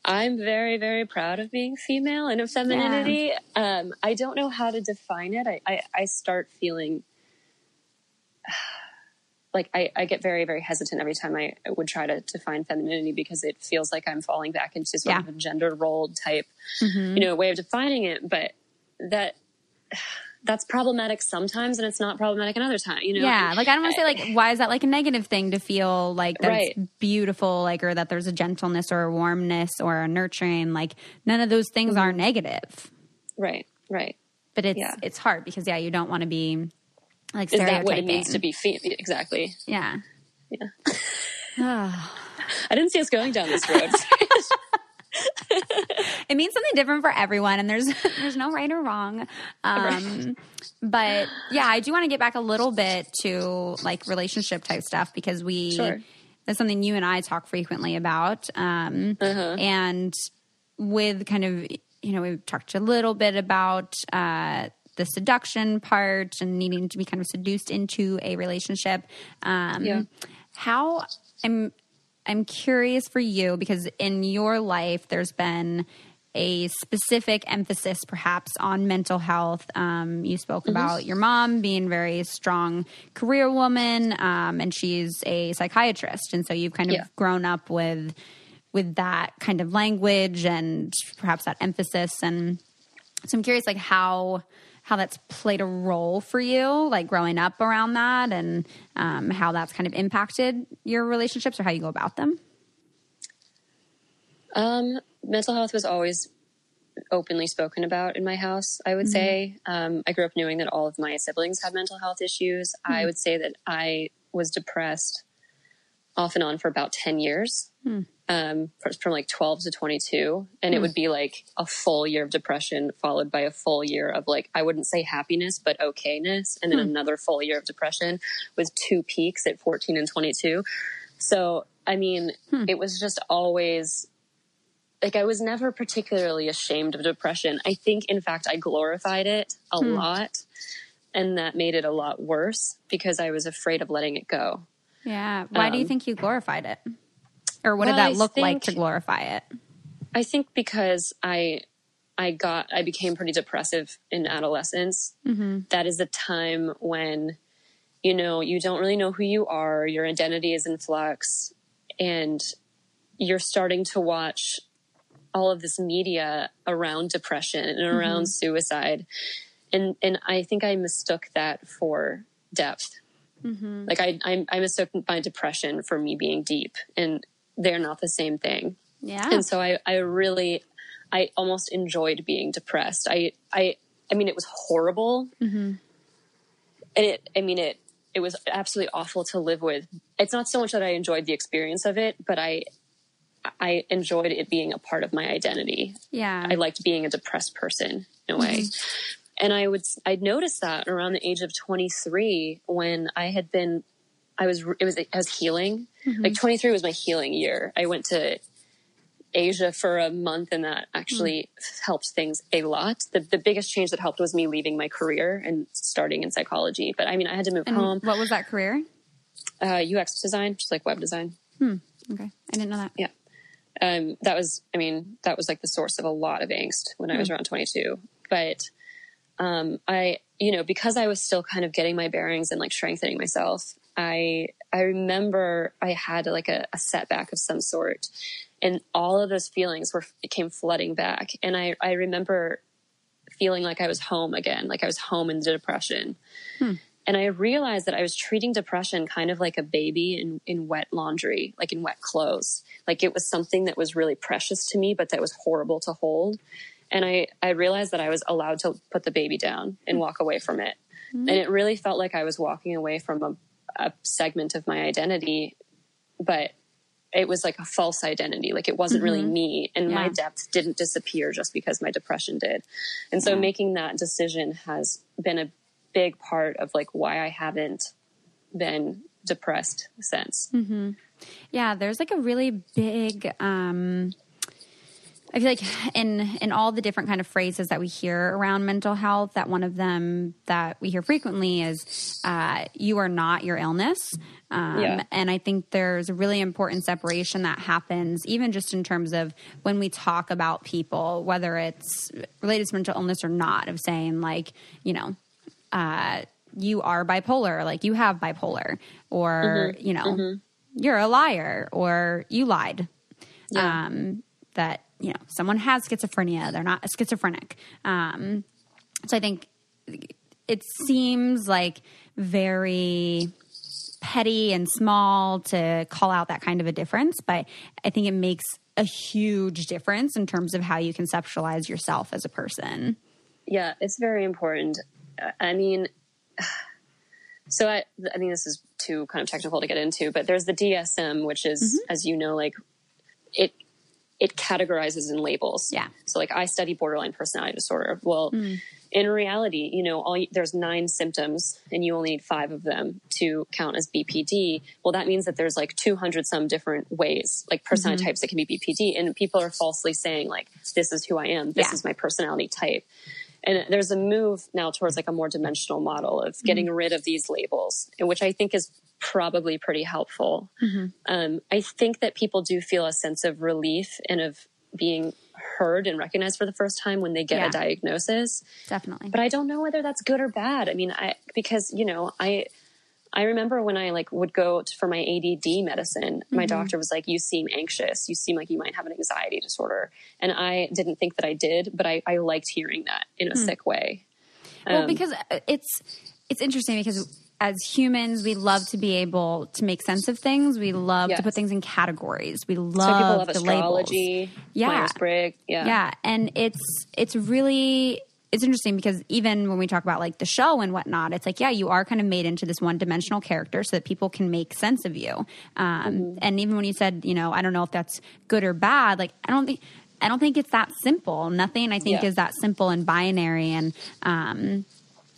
I'm very, very proud of being female and of femininity. Um, I don't know how to define it. I, I, I start feeling like I, I get very, very hesitant every time I would try to define femininity because it feels like I'm falling back into sort Yeah. of a gender rolled type, you know, way of defining it. But that that's problematic sometimes, and it's not problematic another time. You know, Yeah, like I don't want to say like why is that like a negative thing to feel like that's Right. beautiful, like or that there's a gentleness or a warmness or a nurturing. Like none of those things are negative. right, right. But it's Yeah. it's hard because yeah, you don't want to be like Is that what it means to be female? Exactly. Yeah. Yeah. Ah. I didn't see us going down this road. it means something different for everyone and there's there's no right or wrong um but yeah i do want to get back a little bit to like relationship type stuff because we Sure. that's something you and i talk frequently about um and with kind of you know we've talked a little bit about uh the seduction part and needing to be kind of seduced into a relationship um Yeah. how i'm i'm curious for you because in your life there's been a specific emphasis perhaps on mental health. Um, you spoke about your mom being a very strong career woman um, and she's a psychiatrist. And so you've kind of Yeah. grown up with with that kind of language and perhaps that emphasis. And so i'm curious like how how that's played a role for you like growing up around that and um, how that's kind of impacted your relationships or how you go about them Um, mental health was always openly spoken about in my house. I would say um, I grew up knowing that all of my siblings had mental health issues. I would say that I was depressed off and on for about ten years, um, from like twelve to twenty-two, and it would be like a full year of depression followed by a full year of like I wouldn't say happiness, but okayness, and then another full year of depression with two peaks at fourteen and twenty-two. So I mean, it was just always like I was never particularly ashamed of depression. I think, in fact, I glorified it a lot, and that made it a lot worse because I was afraid of letting it go. yeah why do you Um, think you glorified it or what did that I look like to glorify it I think because I I got I became pretty depressive in adolescence. Mm-hmm. That is a time when you know you don't really know who you are. Your identity is in flux, and you're starting to watch all of this media around depression and mm-hmm. around suicide, and and I think I mistook that for depth. Mm-hmm. Like I, I I mistook my depression for me being deep, and they're not the same thing. Yeah. And so I, I really i almost enjoyed being depressed. I i i mean it was horrible. Mm-hmm. And it i mean it it was absolutely awful to live with. It's not so much that i enjoyed the experience of it but i i enjoyed it being a part of my identity. Yeah. I liked being a depressed person in a way. Mm-hmm. And i would i'd noticed that around the age of 23 when i had been i was it was i was healing. Like 23 was my healing year. I went to asia for a month and that actually helped things a lot. The, the biggest change that helped was me leaving my career and starting in psychology. But i mean i had to move and home. what was that career? Uh, ux design just like web design. Okay. I didn't know that. Yeah. Um, that was i mean that was like the source of a lot of angst when i was around 22 but um, i you know because i was still kind of getting my bearings and like strengthening myself i i remember i had like a, a setback of some sort and all of those feelings were came flooding back and i i remember feeling like i was home again like i was home in the depression. Hmm. and i realized that i was treating depression kind of like a baby in in wet laundry like in wet clothes. Like it was something that was really precious to me but that was horrible to hold. And i i realized that i was allowed to put the baby down and walk away from it. Hmm. and it really felt like i was walking away from a, a segment of my identity but it was like a false identity. Like it wasn't mm-hmm. really me and yeah. my depth didn't disappear just because my depression did. And so yeah. making that decision has been a big part of like why I haven't been depressed since. Mm-hmm. Yeah. There's like a really big, um, I feel like in in all the different kind of phrases that we hear around mental health, that one of them that we hear frequently is uh, "you are not your illness," um, yeah. and I think there's a really important separation that happens, even just in terms of when we talk about people, whether it's related to mental illness or not, of saying like, you know, uh, you are bipolar, like you have bipolar, or mm-hmm. you know, mm-hmm. you're a liar, or you lied. Yeah. Um, that you know someone has schizophrenia they're not a schizophrenic. Um, so i think it seems like very petty and small to call out that kind of a difference but i think it makes a huge difference in terms of how you conceptualize yourself as a person. Yeah it's very important. I mean so I, I mean this is too kind of technical to get into but there's the dsm which is mm-hmm. as you know like it it categorizes in labels. Yeah. So like I study borderline personality disorder. Well, mm. in reality, you know, all there's nine symptoms and you only need five of them to count as BPD. Well, that means that there's like 200 some different ways, like personality mm-hmm. types that can be BPD. And people are falsely saying like, this is who I am. This yeah. is my personality type. And there's a move now towards like a more dimensional model of getting mm-hmm. rid of these labels, which I think is probably pretty helpful. Mm-hmm. Um, I think that people do feel a sense of relief and of being heard and recognized for the first time when they get yeah. a diagnosis. Definitely. But I don't know whether that's good or bad. I mean, I because you know, I I remember when I like would go to, for my ADD medicine, my mm-hmm. doctor was like, "You seem anxious. You seem like you might have an anxiety disorder." And I didn't think that I did, but I, I liked hearing that in a mm. sick way. Well, um, because uh, it's it's interesting because as humans, we love to be able to make sense of things. We love yes. to put things in categories. We love, so people love the labels. Yeah, Myers-Briggs. Yeah, yeah, and it's it's really it's interesting because even when we talk about like the show and whatnot, it's like yeah, you are kind of made into this one dimensional character so that people can make sense of you. Um, mm-hmm. And even when you said you know I don't know if that's good or bad, like I don't think. I don't think it's that simple. Nothing I think yeah. is that simple and binary. And um,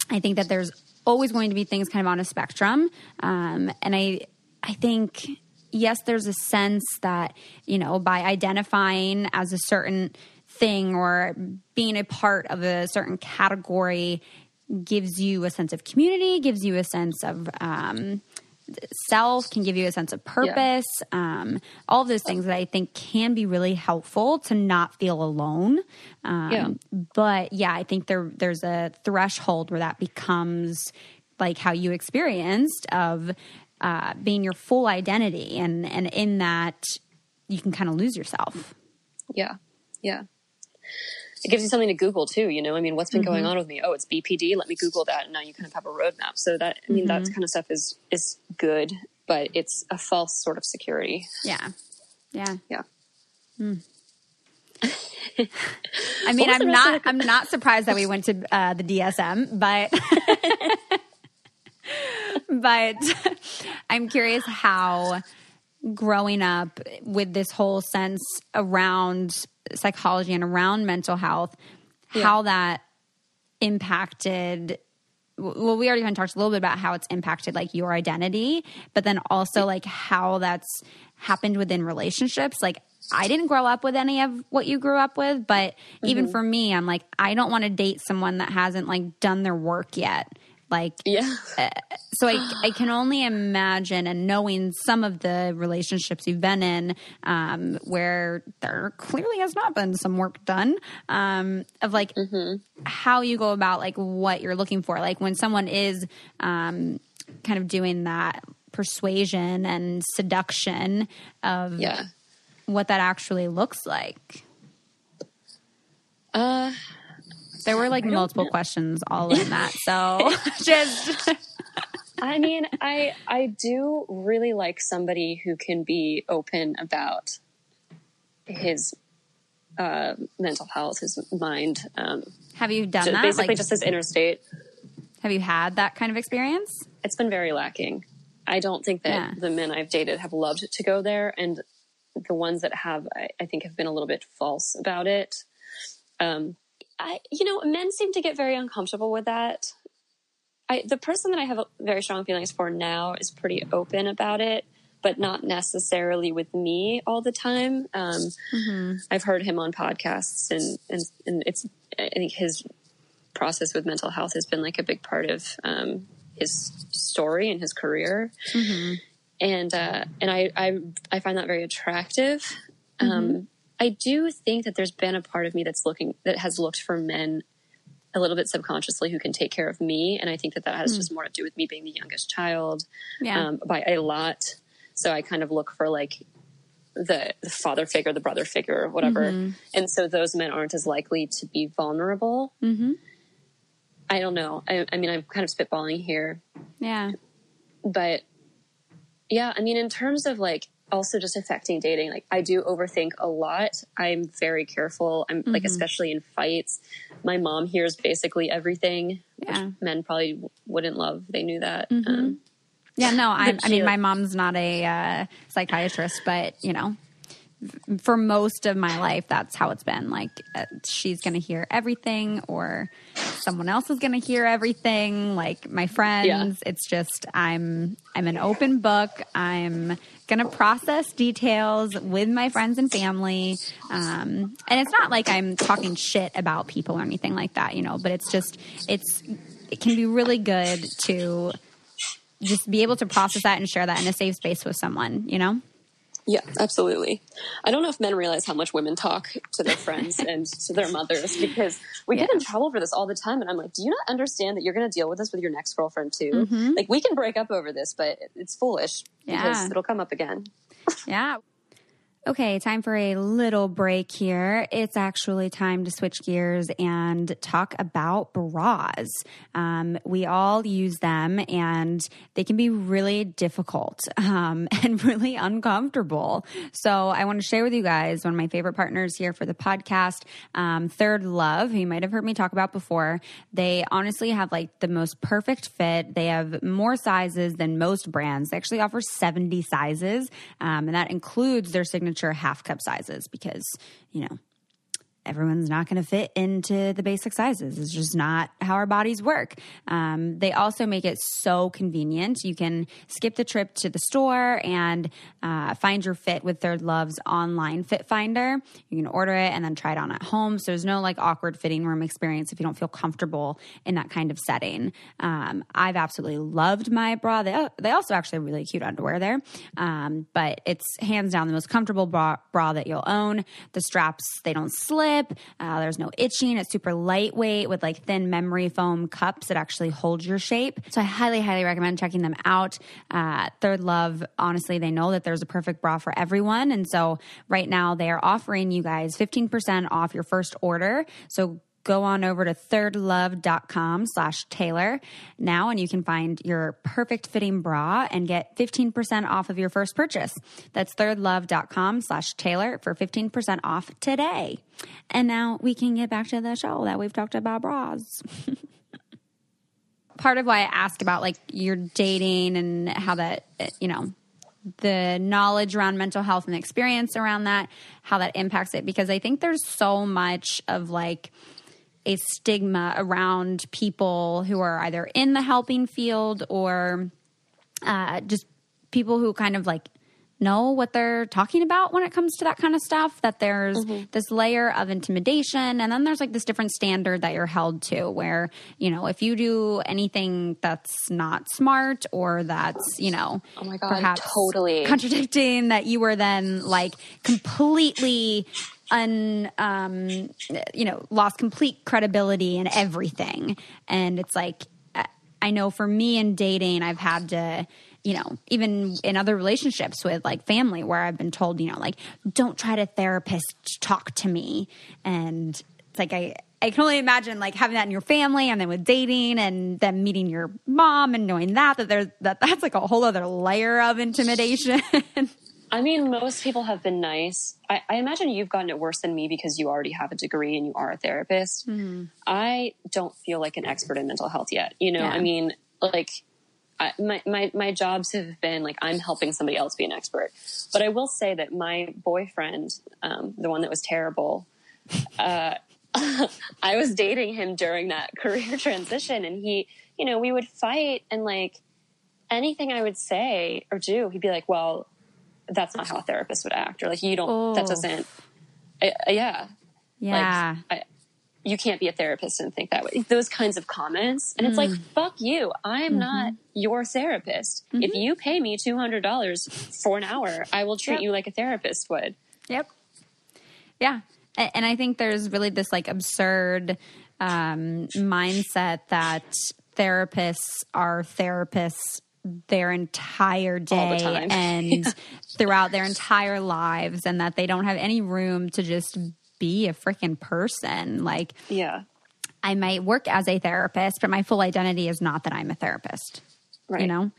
I think that there's always going to be things kind of on a spectrum. Um, and I, I think, yes, there's a sense that, you know, by identifying as a certain thing or being a part of a certain category gives you a sense of community, gives you a sense of, um, self can give you a sense of purpose yeah. um, all of those things that i think can be really helpful to not feel alone um, yeah. but yeah i think there there's a threshold where that becomes like how you experienced of uh, being your full identity and and in that you can kind of lose yourself yeah yeah it gives you something to Google too. You know, I mean, what's been mm-hmm. going on with me? Oh, it's BPD. Let me Google that, and now you kind of have a roadmap. So that I mean, mm-hmm. that kind of stuff is is good, but it's a false sort of security. Yeah, yeah, yeah. Mm. I mean, I'm not. I'm not surprised that we went to uh, the DSM, but but I'm curious how growing up with this whole sense around psychology and around mental health, yeah. how that impacted well we already kind of talked a little bit about how it's impacted like your identity but then also like how that's happened within relationships like i didn't grow up with any of what you grew up with but mm-hmm. even for me i'm like i don't want to date someone that hasn't like done their work yet like, yeah. Uh, so I, I can only imagine, and knowing some of the relationships you've been in, um, where there clearly has not been some work done, um, of like mm-hmm. how you go about like what you're looking for. Like when someone is, um, kind of doing that persuasion and seduction of yeah what that actually looks like? Uh, There were like multiple questions all in that. So just I mean, I I do really like somebody who can be open about his uh, mental health, his mind. Um, have you done ju- that? basically, Like, just his inner state. have you had that kind of experience? It's been very lacking. I don't think that Yeah. the men I've dated have loved to go there, and the ones that have, I, I think, have been a little bit false about it. Um, I, you know, men seem to get very uncomfortable with that. I, the person that I have very strong feelings for now is pretty open about it, but not necessarily with me all the time. Um, I've heard him on podcasts, and, and and it's I think his process with mental health has been like a big part of um, his story and his career, and uh, and I, I I find that very attractive. Um, I do think that there's been a part of me that's looking that has looked for men a little bit subconsciously who can take care of me, and I think that that has just more to do with me being the youngest child Yeah. um, by a lot. So I kind of look for like the, the father figure, the brother figure, whatever. And so those men aren't as likely to be vulnerable. mm-hmm. I don't know. I, I mean, I'm kind of spitballing here, Yeah. but yeah, I mean, in terms of like also just affecting dating, like I do overthink a lot. I'm very careful. I'm like, especially in fights. My mom hears basically everything, Yeah. which men probably wouldn't love. They knew that. Um, Yeah, no, I, I mean, my mom's not a uh, psychiatrist, but you know, for most of my life, that's how it's been. Like, uh, she's going to hear everything, or someone else is going to hear everything. Like my friends, it's just I'm I'm an open book. I'm going to process details with my friends and family, um, and it's not like I'm talking shit about people or anything like that, you know. But it's just it's it can be really good to just be able to process that and share that in a safe space with someone, you know? Yeah, absolutely. I don't know if men realize how much women talk to their friends and to their mothers because we get in trouble for this all the time. And I'm like, do you not understand that you're going to deal with this with your next girlfriend too? Mm-hmm. Like, we can break up over this, but it's foolish because it'll come up again. Yeah. Okay, time for a little break here. It's actually time to switch gears and talk about bras. Um, we all use them and they can be really difficult um, and really uncomfortable. So, I want to share with you guys one of my favorite partners here for the podcast, um, Third Love, who you might have heard me talk about before. They honestly have like the most perfect fit. They have more sizes than most brands. They actually offer 70 sizes, um, and that includes their signature half cup sizes because, you know, everyone's not going to fit into the basic sizes. It's just not how our bodies work. Um, they also make it so convenient. You can skip the trip to the store and uh, find your fit with Third Love's online fit finder. You can order it and then try it on at home. So there's no like awkward fitting room experience if you don't feel comfortable in that kind of setting. Um, I've absolutely loved my bra. They, they also actually have really cute underwear there, um, but it's hands down the most comfortable bra, bra that you'll own. The straps, they don't slip. Uh, there's no itching. It's super lightweight with like thin memory foam cups that actually hold your shape. So I highly, highly recommend checking them out. Uh, Third Love, honestly, they know that there's a perfect bra for everyone. And so right now they are offering you guys 15% off your first order. So go on over to thirdlove.com slash taylor now and you can find your perfect fitting bra and get 15% off of your first purchase. That's thirdlove.com slash taylor for 15% off today. And now we can get back to the show that we've talked about bras. Part of why i ask about like your dating and how that you know the knowledge around mental health and experience around that how that impacts it because i think there's so much of like a stigma around people who are either in the helping field or uh, just people who kind of like know what they're talking about when it comes to that kind of stuff that there's this layer of intimidation and then there's like this different standard that you're held to where you know if you do anything that's not smart or that's you know Oh my God, perhaps totally. contradicting that you were then like completely un um you know lost complete credibility and everything and it's like I- know for me in dating i've had to you know, even in other relationships with like family where I've been told, you know, like, don't try to therapist talk to me. And it's like, I, I can only imagine like having that in your family and then with dating and then meeting your mom and knowing that, that there's, that that's like a whole other layer of intimidation. I mean, most people have been nice. I, I, imagine you've gotten it worse than me because you already have a degree and you are a therapist. Mm-hmm. I don't feel like an expert in mental health yet. You know, yeah. I mean, like, I, my, my, my jobs have been like I'm helping somebody else be an expert. But I will say that my boyfriend, um, the one that was terrible, uh, I was dating him during that career transition and he, you know, we would fight and like anything I would say or do, he'd be like, well, that's not how a therapist would act or like you don't oh. that doesn't uh, yeah yeah like, I, you can't be a therapist and think that way those kinds of comments and mm. it's like mm. fuck you i'm mm-hmm. not your therapist mm-hmm. if you pay me $200 for an hour i will treat yep. you like a therapist would yep yeah and i think there's really this like absurd um, mindset that therapists are therapists their entire day the and throughout their entire lives and that they don't have any room to just be a freaking person. Like yeah. I might work as a therapist but my full identity is not that i'm a therapist right. you know?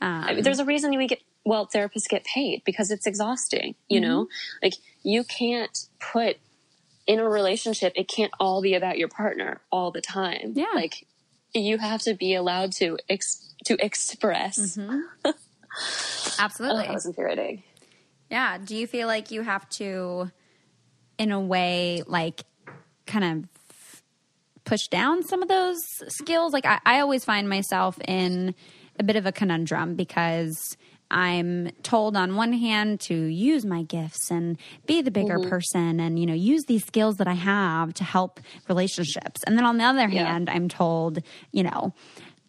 Um, I mean, there's a reason we get well therapists get paid because it's exhausting you mm-hmm. know like you can't put in a relationship it can't all be about your partner all the time. Yeah. Like you have to be allowed to ex- to express. Mm-hmm. Absolutely. oh, that was infuriating. Yeah. Do you feel like you have to, in a way, like kind of push down some of those skills? Like, I, I always find myself in a bit of a conundrum because I'm told on one hand to use my gifts and be the bigger mm-hmm. person and, you know, use these skills that I have to help relationships. And then on the other yeah. hand, I'm told, you know,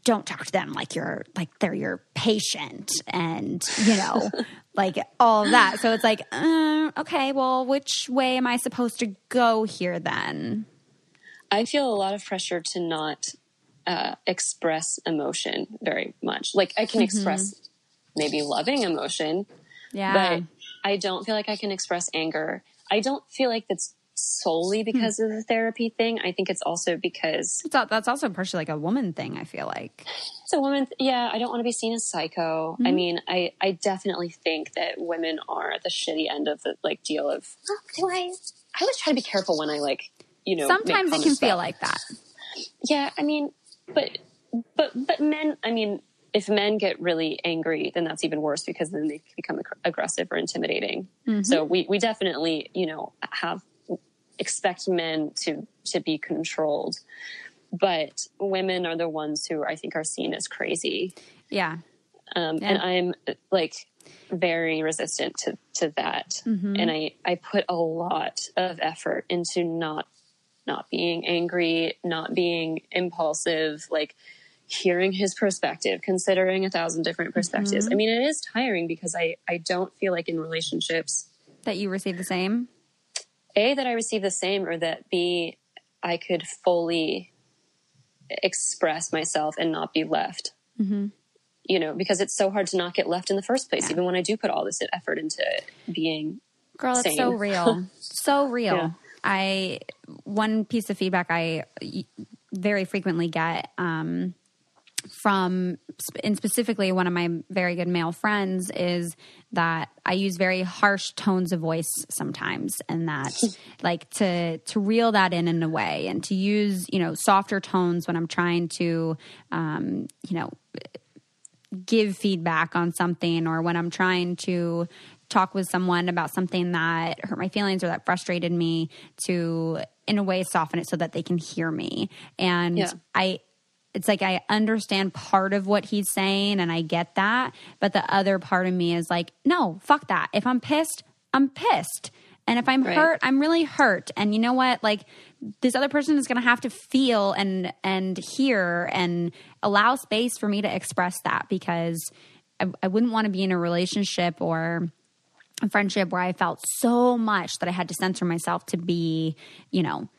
don't talk to them like you're like they're your patient and you know like all of that so it's like uh, okay well which way am i supposed to go here then i feel a lot of pressure to not uh, express emotion very much like i can mm-hmm. express maybe loving emotion yeah but i don't feel like i can express anger i don't feel like that's solely hmm. because hmm. of the therapy thing. I think it's also because that's also partially like a woman thing. I feel like it's a woman. Th- yeah, I don't want to be seen as psycho. Mm-hmm. I mean, I I definitely think that women are at the shitty end of the like deal of. Oh, do I? I always try to be careful when I like you know. Sometimes it can feel like that. Yeah, I mean, but but but men. I mean, if men get really angry, then that's even worse because then they become aggressive or intimidating. Mm-hmm. So we, we definitely, you know, have expect men to to be controlled but women are the ones who I think are seen as crazy. Yeah. Um, yeah. And I'm like very resistant to, to that. Mm-hmm. And I, I put a lot of effort into not, not being angry, not being impulsive, like hearing his perspective, considering a thousand different perspectives. Mm-hmm. I mean, it is tiring because I, I don't feel like in relationships that you receive the same. A, that I receive the same, or that B, I could fully express myself and not be left. Mm-hmm. You know, because it's so hard to not get left in the first place, yeah. even when I do put all this effort into being. Girl, it's so real. so real. Yeah. I, one piece of feedback I very frequently get, um, from and specifically one of my very good male friends is that I use very harsh tones of voice sometimes and that like to to reel that in in a way and to use you know softer tones when I'm trying to um, you know give feedback on something or when I'm trying to talk with someone about something that hurt my feelings or that frustrated me to in a way soften it so that they can hear me and yeah. I it's like I understand part of what he's saying and I get that. But the other part of me is like, no, fuck that. If I'm pissed, I'm pissed. And if I'm right. hurt, I'm really hurt. And you know what? Like this other person is going to have to feel and and hear and allow space for me to express that because I, I wouldn't want to be in a relationship or a friendship where I felt so much that I had to censor myself to be, you know,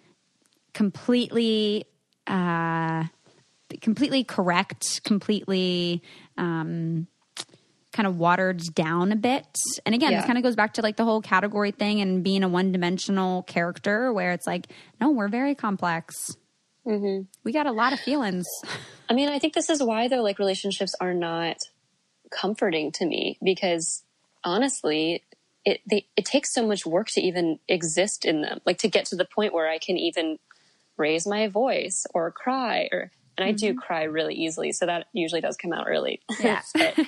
completely uh completely correct, completely um, kind of watered down a bit. And again, Yeah. this kind of goes back to like the whole category thing and being a one dimensional character where it's like, no, we're very complex. Mm-hmm. We got a lot of feelings. I mean, I think this is why though, like relationships are not comforting to me because honestly, it they, it takes so much work to even exist in them, like to get to the point where I can even raise my voice or cry or. And I do cry really easily, so that usually does come out early. Yeah. But,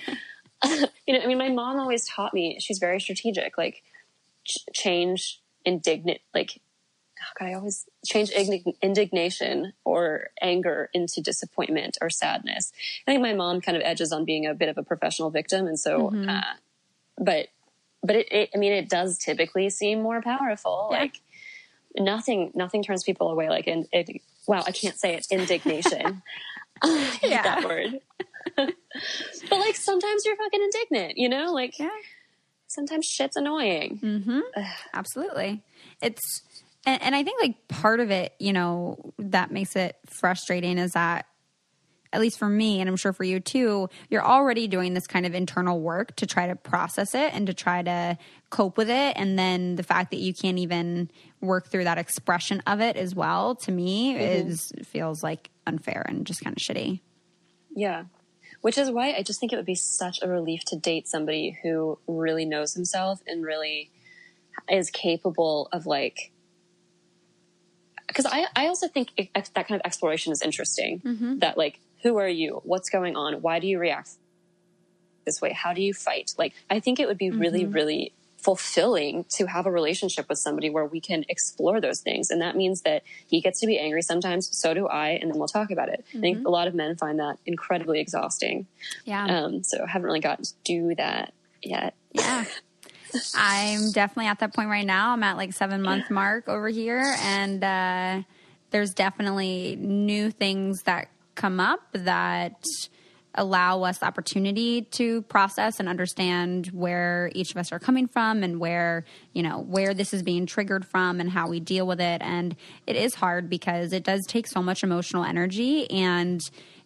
you know, I mean, my mom always taught me. She's very strategic. Like ch- change indignant, like oh God, I always change igni- indignation or anger into disappointment or sadness. I think my mom kind of edges on being a bit of a professional victim, and so, uh, but, but it, it, I mean, it does typically seem more powerful. Yeah. Like nothing, nothing turns people away like in, it, wow, I can't say it, indignation. I hate Yeah. that word. but like sometimes you're fucking indignant, you know, like Yeah. sometimes shit's annoying. Mm-hmm. Absolutely. It's and, and I think like part of it, you know, that makes it frustrating is that at least for me and I'm sure for you too, you're already doing this kind of internal work to try to process it and to try to cope with it and then the fact that you can't even work through that expression of it as well to me mm-hmm. is feels like unfair and just kind of shitty. Yeah. Which is why I just think it would be such a relief to date somebody who really knows himself and really is capable of like because I, I also think it, that kind of exploration is interesting. Mm-hmm. That like who are you? What's going on? Why do you react this way? How do you fight? Like i think it would be really mm-hmm. really fulfilling to have a relationship with somebody where we can explore those things and that means that he gets to be angry sometimes so do i and then we'll talk about it i think a lot of men find that incredibly exhausting Yeah. um, so i haven't really gotten to do that yet Yeah. I'm definitely at that point right now. I'm at like seven month mark over here, and uh, there's definitely new things that come up that allow us the opportunity to process and understand where each of us are coming from and where you know where this is being triggered from and how we deal with it and it is hard because it does take so much emotional energy and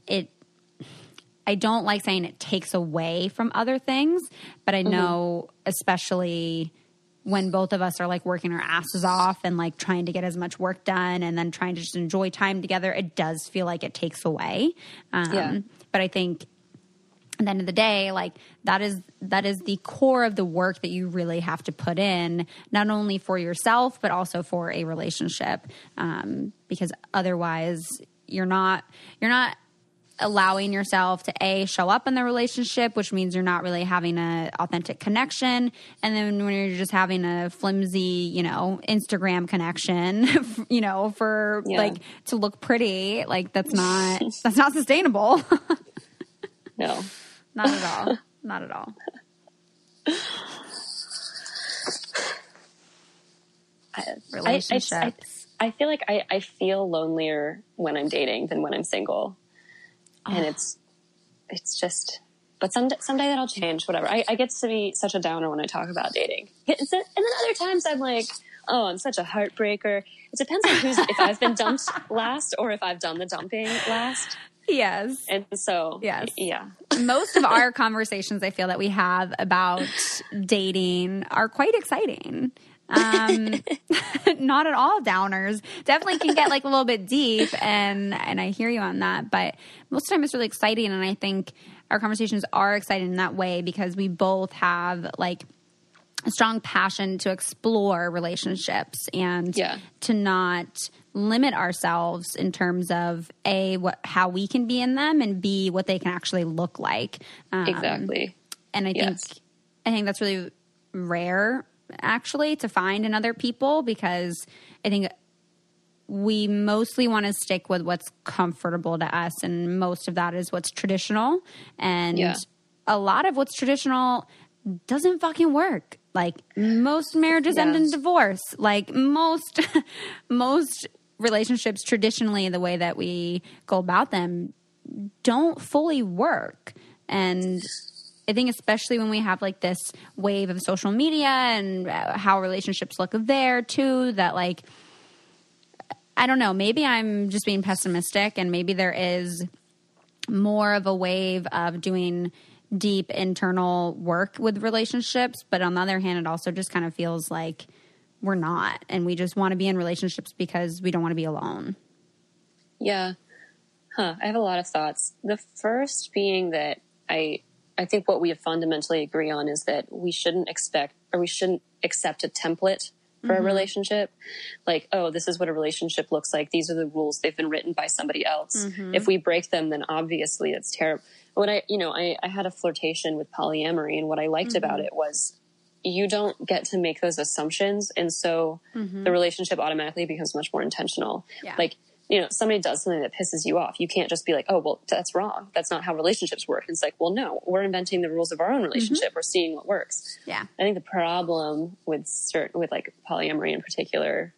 it I don't like saying it takes away from other things, but I know especially when both of us are like working our asses off and like trying to get as much work done and then trying to just enjoy time together, it does feel like it takes away. Um, Yeah. But I think at the end of the day, like that is that is the core of the work that you really have to put in, not only for yourself but also for a relationship, um, because otherwise you're not you're not allowing yourself to a show up in the relationship which means you're not really having an authentic connection. And then when you're just having a flimsy you know instagram connection you know for Yeah. like to look pretty like that's not that's not sustainable. No. Not at all. Not at all. I- I, I, I feel like I, I feel lonelier when I'm dating than when I'm single, and oh. it's it's just. But some someday that'll change. Whatever. I, I get to be such a downer when I talk about dating, It's- and then other times I'm like, oh, I'm such a heartbreaker. It depends on who's if I've been dumped last or if I've done the dumping last, yes and so Yes. yeah, most of our conversations I feel that we have about dating are quite exciting. Um, not at all downers. Definitely can get like a little bit deep, and and I hear you on that. But most of the time, it's really exciting, and I think our conversations are exciting in that way because we both have like a strong passion to explore relationships and Yeah. to not limit ourselves in terms of a what how we can be in them and b what they can actually look like um, exactly. and i Yes. think i think that's really rare actually to find in other people because i think we mostly want to stick with what's comfortable to us and most of that is what's traditional. And Yeah. a lot of what's traditional doesn't fucking work. Like most marriages end in divorce. Like most most relationships traditionally the way that we go about them don't fully work. And I think especially when we have like this wave of social media and uh, how relationships look there too, that like, I don't know, maybe I'm just being pessimistic and maybe there is more of a wave of doing deep internal work with relationships. But on the other hand, it also just kind of feels like we're not. And we just want to be in relationships because we don't want to be alone. Yeah. Huh. I have a lot of thoughts. The first being that I I think what we fundamentally agree on is that we shouldn't expect or we shouldn't accept a template for mm-hmm. a relationship. Like, oh, this is what a relationship looks like. These are the rules. They've been written by somebody else. Mm-hmm. If we break them, then obviously it's terrible. When I, you know, I, I had a flirtation with polyamory, and what I liked mm-hmm. about it was you don't get to make those assumptions. And so mm-hmm. the relationship automatically becomes much more intentional. Yeah. Like, you know, somebody does something that pisses you off, you can't just be like, oh, well, that's wrong. That's not how relationships work. And it's like, well, no, we're inventing the rules of our own relationship. Mm-hmm. We're seeing what works. Yeah. I think the problem with certain, with like polyamory in particular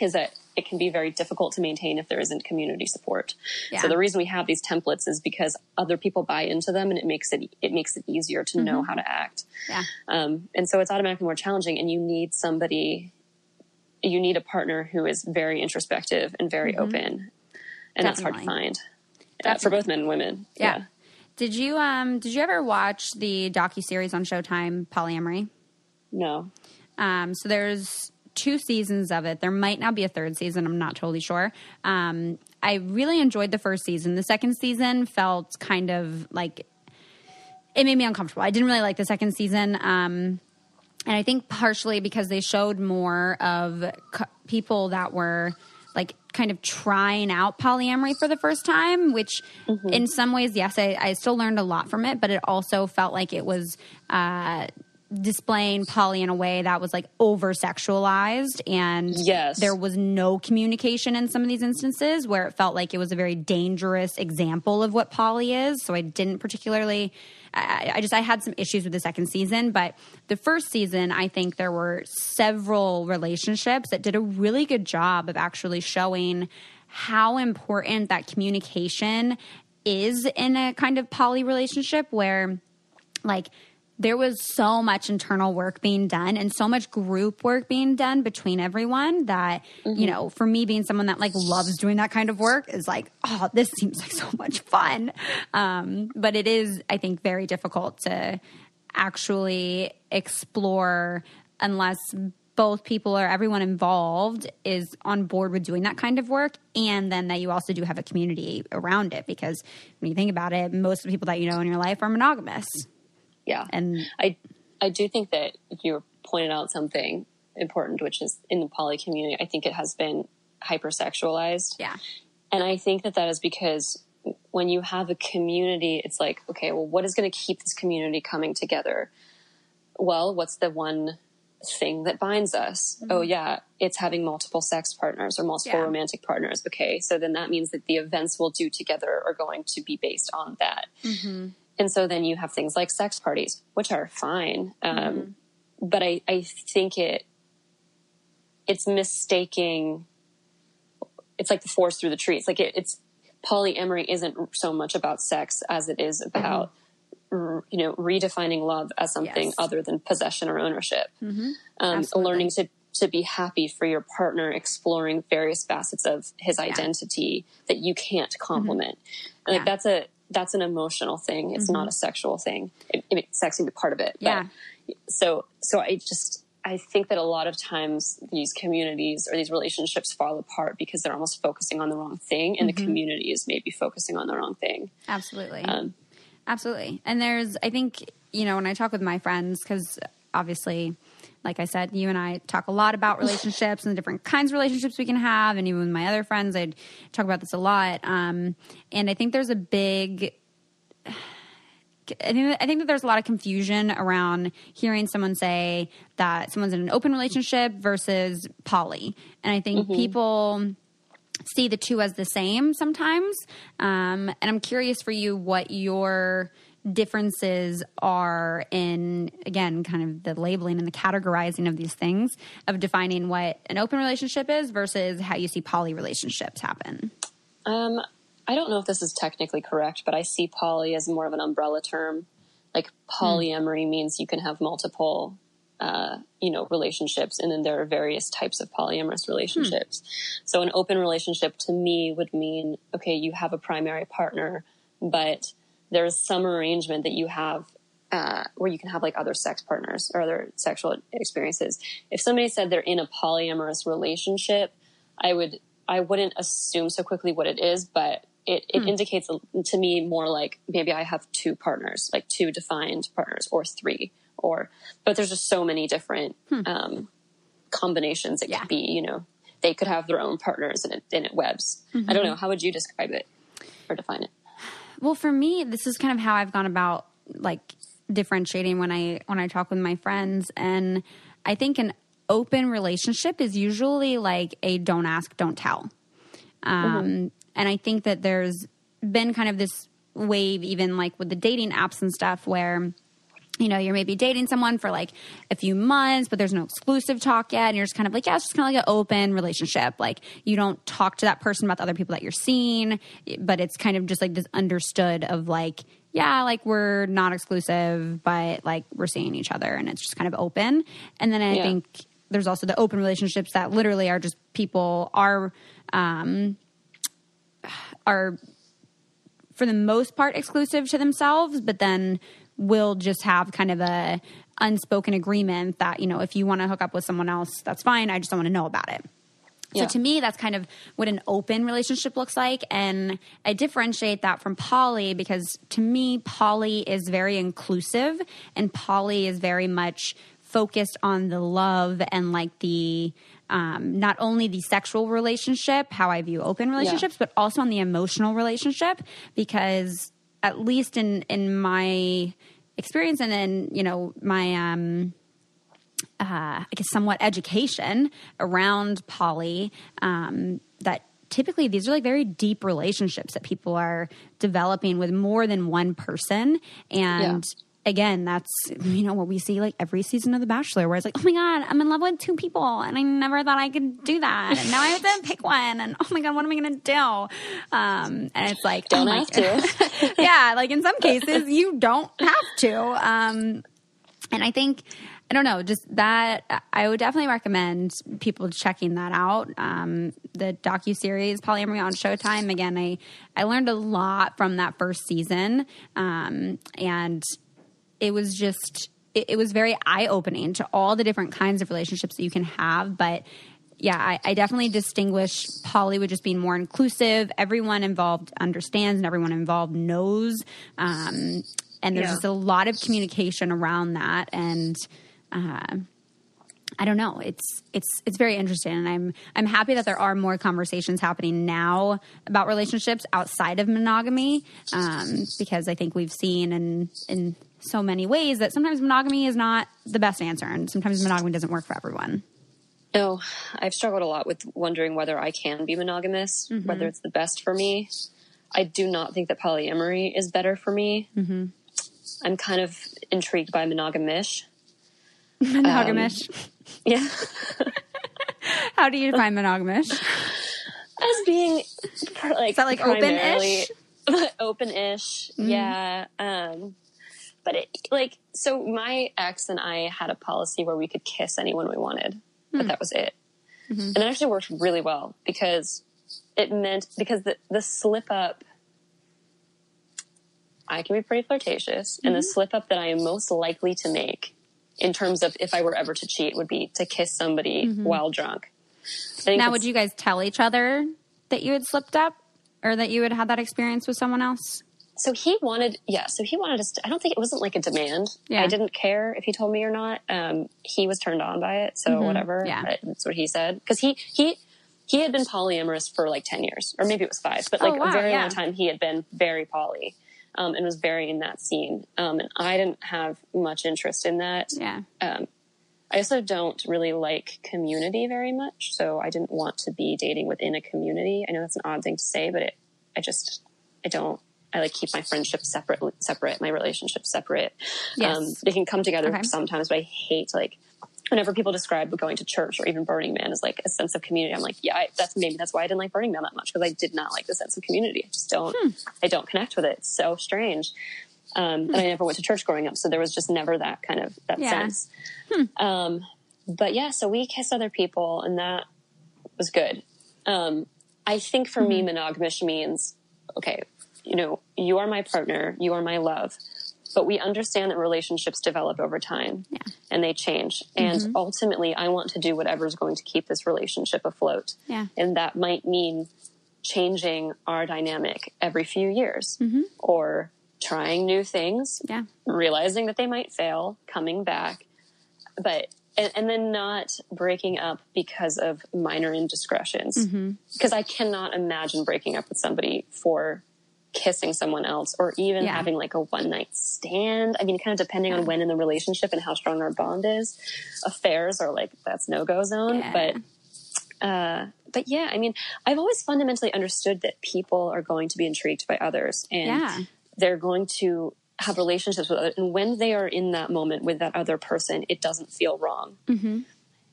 is that it can be very difficult to maintain if there isn't community support. Yeah. So the reason we have these templates is because other people buy into them and it makes it, it makes it easier to mm-hmm. know how to act. Yeah. Um, and so it's automatically more challenging and you need somebody you need a partner who is very introspective and very mm-hmm. open, and Definitely. that's hard to find uh, for both men and women. Yeah. yeah. Did you um did you ever watch the docu series on Showtime Polyamory? No. Um, so there's two seasons of it. There might now be a third season. I'm not totally sure. Um, I really enjoyed the first season. The second season felt kind of like it made me uncomfortable. I didn't really like the second season. Um, and I think partially because they showed more of people that were like kind of trying out polyamory for the first time, which mm-hmm. in some ways, yes, I, I, still learned a lot from it, but it also felt like it was uh, displaying poly in a way that was like over sexualized and yes. there was no communication in some of these instances where it felt like it was a very dangerous example of what poly is. So I didn't particularly I, I just I had some issues with the second season, but the first season I think there were several relationships that did a really good job of actually showing how important that communication is in a kind of poly relationship where like there was so much internal work being done and so much group work being done between everyone that mm-hmm. you know for me being someone that like loves doing that kind of work is like oh this seems like so much fun um, but it is i think very difficult to actually explore unless both people or everyone involved is on board with doing that kind of work and then that you also do have a community around it because when you think about it most of the people that you know in your life are monogamous yeah. And I, I do think that you pointed out something important, which is in the poly community, I think it has been hypersexualized. Yeah. And I think that that is because when you have a community, it's like, okay, well, what is going to keep this community coming together? Well, what's the one thing that binds us? Mm-hmm. Oh, yeah, it's having multiple sex partners or multiple yeah. romantic partners. Okay, so then that means that the events we'll do together are going to be based on that. Mm-hmm. And so then you have things like sex parties, which are fine. Um, mm-hmm. But I, I think it, it's mistaking, it's like the forest through the trees. Like it, it's, polyamory isn't so much about sex as it is about, mm-hmm. you know, redefining love as something yes. other than possession or ownership. Mm-hmm. Um, learning to, to be happy for your partner, exploring various facets of his identity yeah. that you can't complement. And like that's a, that's an emotional thing. It's mm-hmm. not a sexual thing. It, sex can be part of it. Yeah. so, so I just, I think that a lot of times these communities or these relationships fall apart because they're almost focusing on the wrong thing and mm-hmm. the community is maybe focusing on the wrong thing. Absolutely. Um, Absolutely. And there's, I think, you know, when I talk with my friends, because obviously, like I said, you and I talk a lot about relationships and the different kinds of relationships we can have. And even with my other friends, I talk about this a lot. Um, and I think there's a big. I think, I think that there's a lot of confusion around hearing someone say that someone's in an open relationship versus poly. And I think mm-hmm. people see the two as the same sometimes. Um, and I'm curious for you what your differences are in again kind of the labeling and the categorizing of these things of defining what an open relationship is versus how you see poly relationships happen. Um, i don't know if this is technically correct but i see poly as more of an umbrella term. Like polyamory means you can have multiple uh, you know relationships and then there are various types of polyamorous relationships. So an open relationship to me would mean okay you have a primary partner but there's some arrangement that you have uh, where you can have like other sex partners or other sexual experiences. If somebody said they're in a polyamorous relationship, I would I wouldn't assume so quickly what it is, but it, it hmm. indicates to me more like maybe I have two partners, like two defined partners, or three, or but there's just so many different hmm. um, combinations it yeah. could be. You know, they could have their own partners, and it and it webs. Mm-hmm. I don't mm-hmm. know. How would you describe it or define it? Well, for me, this is kind of how I've gone about like differentiating when I when I talk with my friends, and I think an open relationship is usually like a don't ask, don't tell. Um, mm-hmm. And I think that there's been kind of this wave, even like with the dating apps and stuff, where you know, you're maybe dating someone for like a few months, but there's no exclusive talk yet. And you're just kind of like, yeah, it's just kind of like an open relationship. Like you don't talk to that person about the other people that you're seeing, but it's kind of just like this understood of like, yeah, like we're not exclusive, but like we're seeing each other and it's just kind of open. And then I yeah. think there's also the open relationships that literally are just people are, um, are for the most part exclusive to themselves, but then will just have kind of a unspoken agreement that, you know, if you want to hook up with someone else, that's fine. I just don't want to know about it. So to me, that's kind of what an open relationship looks like. And I differentiate that from poly because to me, poly is very inclusive and poly is very much focused on the love and like the um, not only the sexual relationship, how I view open relationships, yeah. but also on the emotional relationship because at least in in my experience and in you know my um, uh, I guess somewhat education around poly um, that typically these are like very deep relationships that people are developing with more than one person. And yeah again, that's you know what we see like every season of The Bachelor, where it's like, oh my god, I'm in love with two people, and I never thought I could do that, and now I have to pick one, and oh my god, what am I going to do? Um, and it's like, don't oh have to. yeah, like in some cases you don't have to. Um, and I think. I don't know, just that I would definitely recommend people checking that out. Um, the docu series Polyamory on Showtime. Again, I I learned a lot from that first season, um, and it was just it, it was very eye opening to all the different kinds of relationships that you can have, but yeah, I, I, definitely distinguish poly with just being more inclusive. Everyone involved understands and everyone involved knows. Um, and there's yeah. just a lot of communication around that. And uh, I don't know. It's it's it's very interesting, and I'm I'm happy that there are more conversations happening now about relationships outside of monogamy, um, because I think we've seen in in so many ways that sometimes monogamy is not the best answer and sometimes monogamy doesn't work for everyone. No, I've struggled a lot with wondering whether I can be monogamous, mm-hmm. whether it's the best for me. I do not think that polyamory is better for me. Mm-hmm. I'm kind of intrigued by monogamish. Monogamish. Um, yeah. How do you define monogamish? As being like, is that like open-ish? open-ish, mm. yeah. Um, but it, like, so my ex and I had a policy where we could kiss anyone we wanted, but hmm. that was it. Mm-hmm. And it actually worked really well because it meant, because the, the slip up, I can be pretty flirtatious, mm-hmm. and the mm-hmm. slip up that I am most likely to make in terms of if I were ever to cheat would be to kiss somebody mm-hmm. while drunk. Now, would you guys tell each other that you had slipped up or that you had had that experience with someone else? So he wanted, yeah, so he wanted us to, I don't think it wasn't like a demand. Yeah. I didn't care if he told me or not. Um, he was turned on by it. So mm-hmm. whatever. Yeah. That's what he said. Cause he, he, he had been polyamorous for like 10 years or maybe it was five, but like oh, wow, a very yeah. long time he had been very poly. Um, and was very in that scene. Um, and I didn't have much interest in that. Yeah. Um, I also don't really like community very much. So I didn't want to be dating within a community. I know that's an odd thing to say, but it, I just, I don't I like keep my friendships separate, separate, my relationships separate. Yes. Um, they can come together okay. sometimes, but I hate like whenever people describe going to church or even Burning Man as like a sense of community. I'm like, yeah, I, that's maybe that's why I didn't like Burning Man that much because I did not like the sense of community. I just don't, hmm. I don't connect with it. It's so strange. Um, hmm. and I never went to church growing up, so there was just never that kind of that yeah. sense. Hmm. Um, but yeah, so we kissed other people, and that was good. Um, I think for me, hmm. monogamish means okay you know, you are my partner, you are my love. But we understand that relationships develop over time Yeah. and they change. And ultimately, I want to do whatever is going to keep this relationship afloat. Yeah. And that might mean changing our dynamic every few years or trying new things, Yeah. realizing that they might fail, coming back, but and, and then not breaking up because of minor indiscretions. Mm-hmm. Because I cannot imagine breaking up with somebody for kissing someone else or even Yeah. having like a one night stand. I mean, kind of depending on when in the relationship and how strong our bond is. Affairs are like that's no go zone, Yeah. but uh, but yeah, I mean, I've always fundamentally understood that people are going to be intrigued by others and they're going to have relationships with others. And when they are in that moment with that other person, it doesn't feel wrong. Mm-hmm.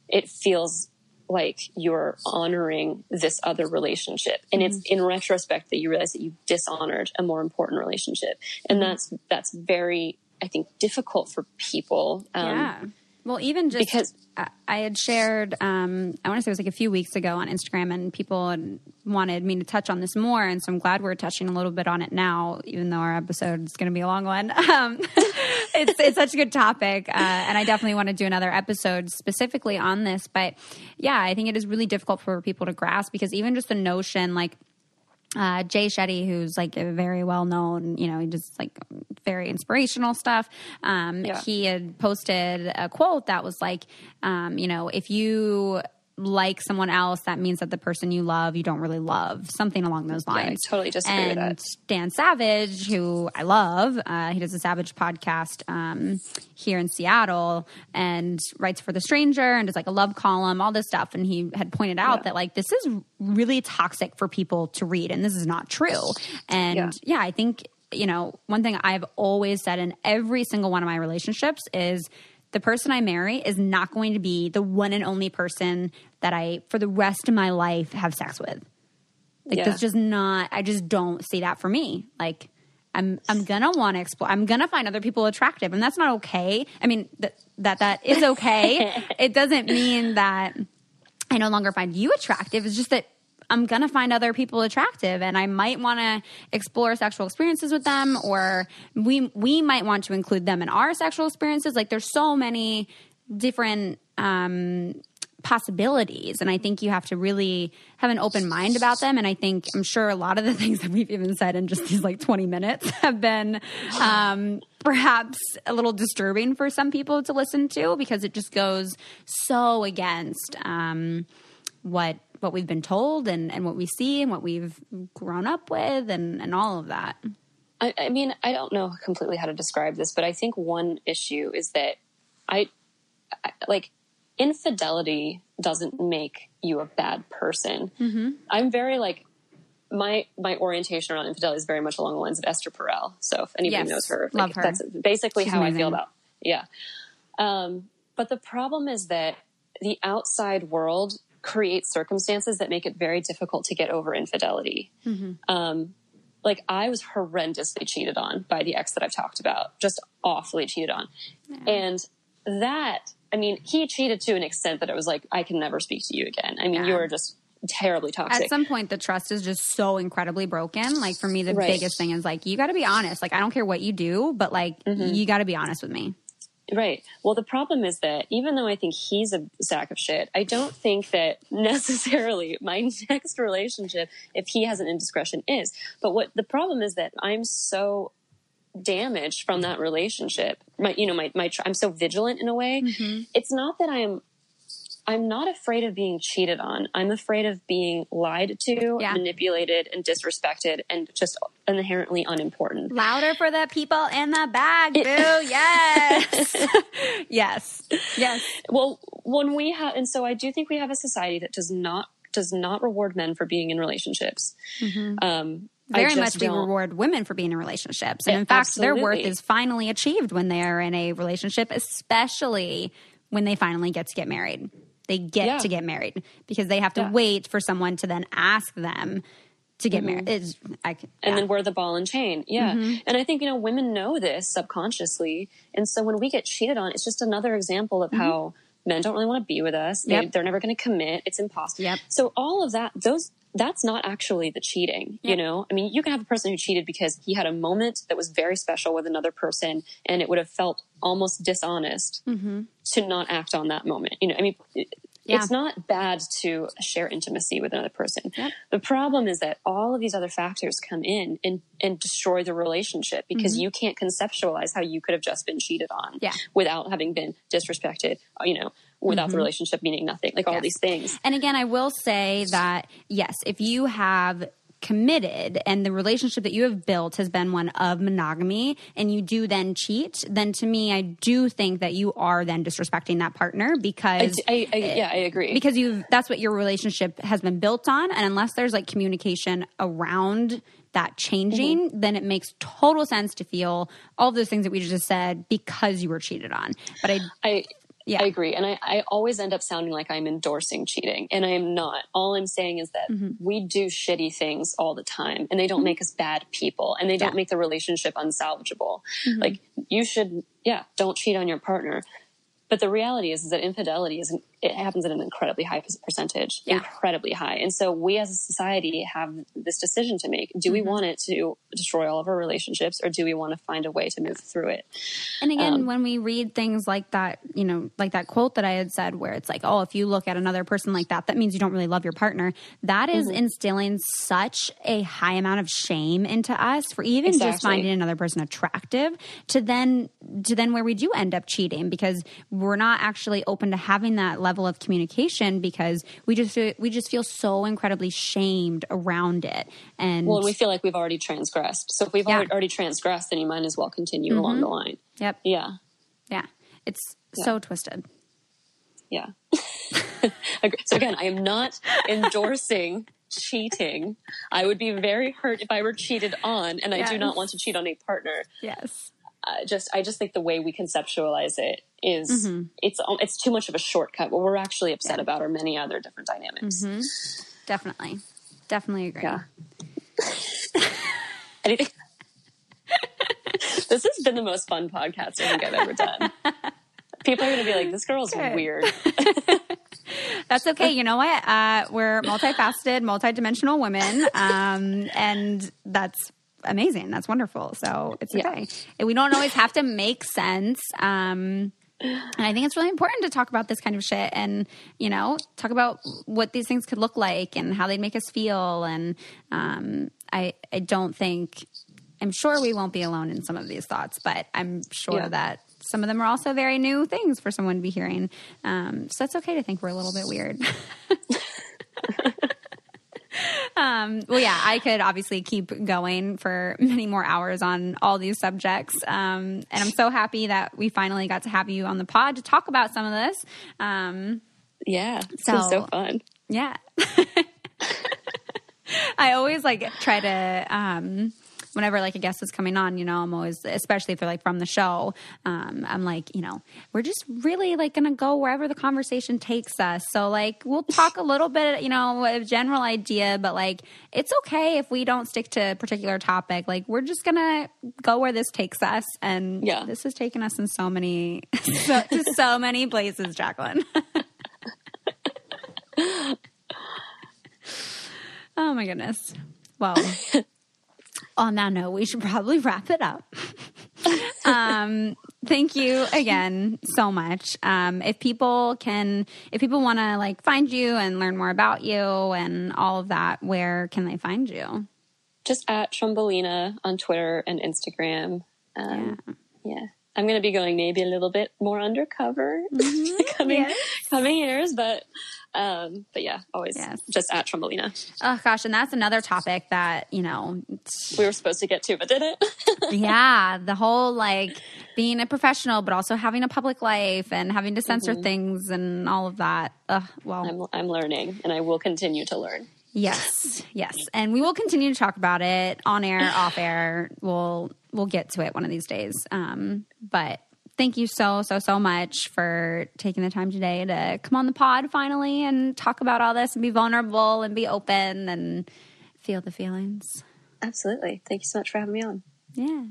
It feels like you're honoring this other relationship. And it's Mm-hmm. in retrospect that you realize that you dishonored a more important relationship. And Mm-hmm. that's, that's very, I think, difficult for people. Um, yeah. Well, even just because- I, I had shared, um, I want to say it was like a few weeks ago on Instagram, and people wanted me to touch on this more, and so I'm glad we're touching a little bit on it now, even though our episode is going to be a long one. Um, it's it's such a good topic, uh, and I definitely want to do another episode specifically on this. But yeah, I think it is really difficult for people to grasp because even just the notion, like uh, Jay Shetty, who's like a very well known, you know, he does like very inspirational stuff. Um, Yeah. He had posted a quote that was like, um, you know, if you like someone else, that means that the person you love, you don't really love, something along those Yeah, I lines. totally disagree with that. Dan Savage, who I love, uh, he does a Savage podcast um, here in Seattle and writes for The Stranger and does like a love column, all this stuff. And he had pointed out Yeah. that like this is really toxic for people to read, and this is not true. And Yeah. yeah, I think you know one thing I've always said in every single one of my relationships is. The person I marry is not going to be the one and only person that I, for the rest of my life, have sex with. Like Yeah. that's just not I just don't see that for me. Like I'm I'm gonna want to explore. I'm gonna find other people attractive, and that's not okay. I mean that that that is okay. it doesn't mean that I no longer find you attractive. It's just that I'm gonna find other people attractive, and I might want to explore sexual experiences with them, or we we might want to include them in our sexual experiences. Like there's so many different um, possibilities, and I think you have to really have an open mind about them. And I think I'm sure a lot of the things that we've even said in just these like 20 minutes have been um, perhaps a little disturbing for some people to listen to because it just goes so against. Um, what what we've been told and, and what we see and what we've grown up with and, and all of that. I, I mean, I don't know completely how to describe this, but I think one issue is that I, I like infidelity doesn't make you a bad person. Mm-hmm. I'm very like my my orientation around infidelity is very much along the lines of Esther Perel. So if anybody Yes, knows her, love like, her. that's basically She's how I feel about. Yeah. Um, but the problem is that the outside world creates circumstances that make it very difficult to get over infidelity. Mm-hmm. Um, like I was horrendously cheated on by the ex that I've talked about, just awfully cheated on. And that, I mean, he cheated to an extent that it was like, I can never speak to you again. I mean, Yeah. you are just terribly toxic. At some point, the trust is just so incredibly broken. Like for me, the Right. biggest thing is like, you got to be honest. Like, I don't care what you do, but like, you got to be honest with me. Right. Well, the problem is that even though I think he's a sack of shit, I don't think that necessarily my next relationship, if he has an indiscretion, is. But what the problem is that I'm so damaged from that relationship. My, you know, my, my, I'm so vigilant in a way. Mm-hmm. It's not that I'm, I'm not afraid of being cheated on. I'm afraid of being lied to, Yeah. manipulated, and disrespected, and just inherently unimportant. Louder for the people in the bag, boo. Yes. yes. Yes. well when we have and so i do think we have a society that does not does not reward men for being in relationships um Mm-hmm. Very just much we reward women for being in relationships. And Yeah, in fact, their worth is finally achieved when they are in a relationship, especially when they finally get to get married. They get Yeah. to get married because they have to Yeah. wait for someone to then ask them to get married. Mm-hmm. It's, I, c- and then we're the ball and chain yeah mm-hmm. and i think you know women know this subconsciously and so when we get cheated on it's just another example of mm-hmm. how men don't really want to be with us they, Yep. they're never going to commit it's impossible Yep. so all of that those that's not actually the cheating. Yeah. You know, I mean, you can have a person who cheated because he had a moment that was very special with another person, and it would have felt almost dishonest to not act on that moment. You know, I mean. Yeah. It's not bad to share intimacy with another person. Yep. The problem is that all of these other factors come in and, and destroy the relationship because you can't conceptualize how you could have just been cheated on Mm-hmm. Yeah. without having been disrespected, you know, without the relationship meaning nothing, like all Mm-hmm. Yes. these things. And again, I will say that yes, if you have committed and the relationship that you have built has been one of monogamy and you do then cheat, then to me, I do think that you are then disrespecting that partner because I, I, yeah, I agree. because you that's what your relationship has been built on and unless there's like communication around that changing Mm-hmm. then it makes total sense to feel all those things that we just said because you were cheated on but i I Yeah. I agree. And I, I always end up sounding like I'm endorsing cheating. And I am not. All I'm saying is that Mm-hmm. we do shitty things all the time and they don't make us bad people and they don't Yeah. make the relationship unsalvageable. Mm-hmm. Like you should, yeah, don't cheat on your partner. But the reality is, is that infidelity is it happens at an incredibly high percentage, Yeah. incredibly high. And so we as a society have this decision to make. Do we Mm-hmm. want it to destroy all of our relationships or do we want to find a way to move through it? And again, Um, when we read things like that, you know, like that quote that I had said, where it's like, oh, if you look at another person like that, that means you don't really love your partner. That is Mm-hmm. instilling such a high amount of shame into us for even just finding another person attractive to then to then where we do end up cheating because we're not actually open to having that level of communication because we just feel, we just feel so incredibly shamed around it. And Well, we feel like we've already transgressed. So if we've Yeah. already, already transgressed, then you might as well continue mm-hmm. along the line. yep, Yeah. yeah, it's so twisted. Yeah. So again, I am not endorsing cheating. I would be very hurt if I were cheated on, and I do not want to cheat on a partner. Yes. Uh, just, I just think the way we conceptualize it is- Mm-hmm. it's it's too much of a shortcut. What we're actually upset about are many other different dynamics. Mm-hmm. Definitely. Definitely agree. Yeah. Anything? this has been the most fun podcast I think I've ever done. People are going to be like, "This girl's Good. weird." That's okay. You know what? Uh, we're multifaceted, multidimensional women. Um, and that's amazing. That's wonderful. So it's Yeah. okay. And we don't always have to make sense. Um, and I think it's really important to talk about this kind of shit and, you know, talk about what these things could look like and how they'd make us feel. And um, I, I don't think, I'm sure we won't be alone in some of these thoughts, but I'm sure Yeah. that some of them are also very new things for someone to be hearing. Um, so it's okay to think we're a little bit weird. um, well, yeah, I could obviously keep going for many more hours on all these subjects. Um, and I'm so happy that we finally got to have you on the pod to talk about some of this. Um, Yeah, So- so fun. yeah. I always like try to um whenever like a guest is coming on, you know, I'm always especially if they're like from the show, um, I'm like, you know, we're just really like gonna go wherever the conversation takes us. So like we'll talk a little bit, you know, a general idea, but like it's okay if we don't stick to a particular topic. Like we're just gonna go where this takes us and Yeah. this has taken us in so many so, to so many places, Jacqueline. Oh my goodness. Well, on that note, we should probably wrap it up. um, thank you again so much. Um, if people can, if people want to like find you and learn more about you and all of that, where can they find you? Just at Trumbullina on Twitter and Instagram. Um, yeah. I'm going to be going maybe a little bit more undercover coming Yes. coming years, but um, but yeah, always Yes. just at Trumbullina. Oh gosh, and that's another topic that you know. We were supposed to get to, but did it? yeah, the whole like being a professional, but also having a public life and having to censor things and all of that. Ugh, well, I'm I'm learning, and I will continue to learn. Yes, yes, and we will continue to talk about it on air, off air. We'll we'll get to it one of these days. Um, but thank you so so so much for taking the time today to come on the pod finally and talk about all this and be vulnerable and be open and feel the feelings. Absolutely. Thank you so much for having me on. Yeah.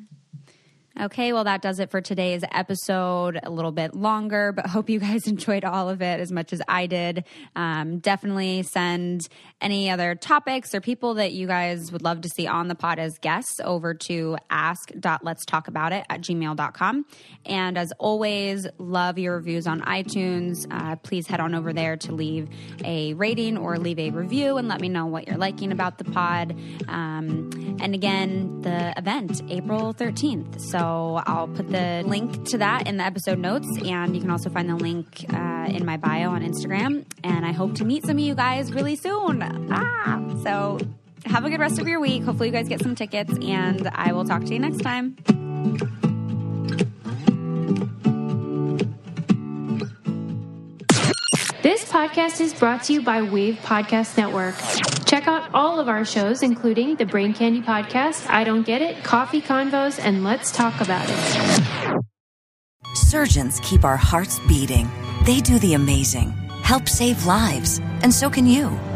Okay, well, that does it for today's episode. A little bit longer, but hope you guys enjoyed all of it as much as I did. Um, definitely send any other topics or people that you guys would love to see on the pod as guests over to ask.letstalkaboutit at gmail.com. And as always, love your reviews on iTunes. Uh, please head on over there to leave a rating or leave a review and let me know what you're liking about the pod. Um, and again, the event, April 13th. So I'll put the link to that in the episode notes, and you can also find the link uh, in my bio on Instagram. And I hope to meet some of you guys really soon. Ah, so have a good rest of your week. Hopefully, you guys get some tickets, and I will talk to you next time. This podcast is brought to you by Wave Podcast Network. Check out all of our shows, including the Brain Candy Podcast, I Don't Get It, Coffee Convos, and Let's Talk About It. Surgeons keep our hearts beating. They do the amazing, help save lives, and so can you.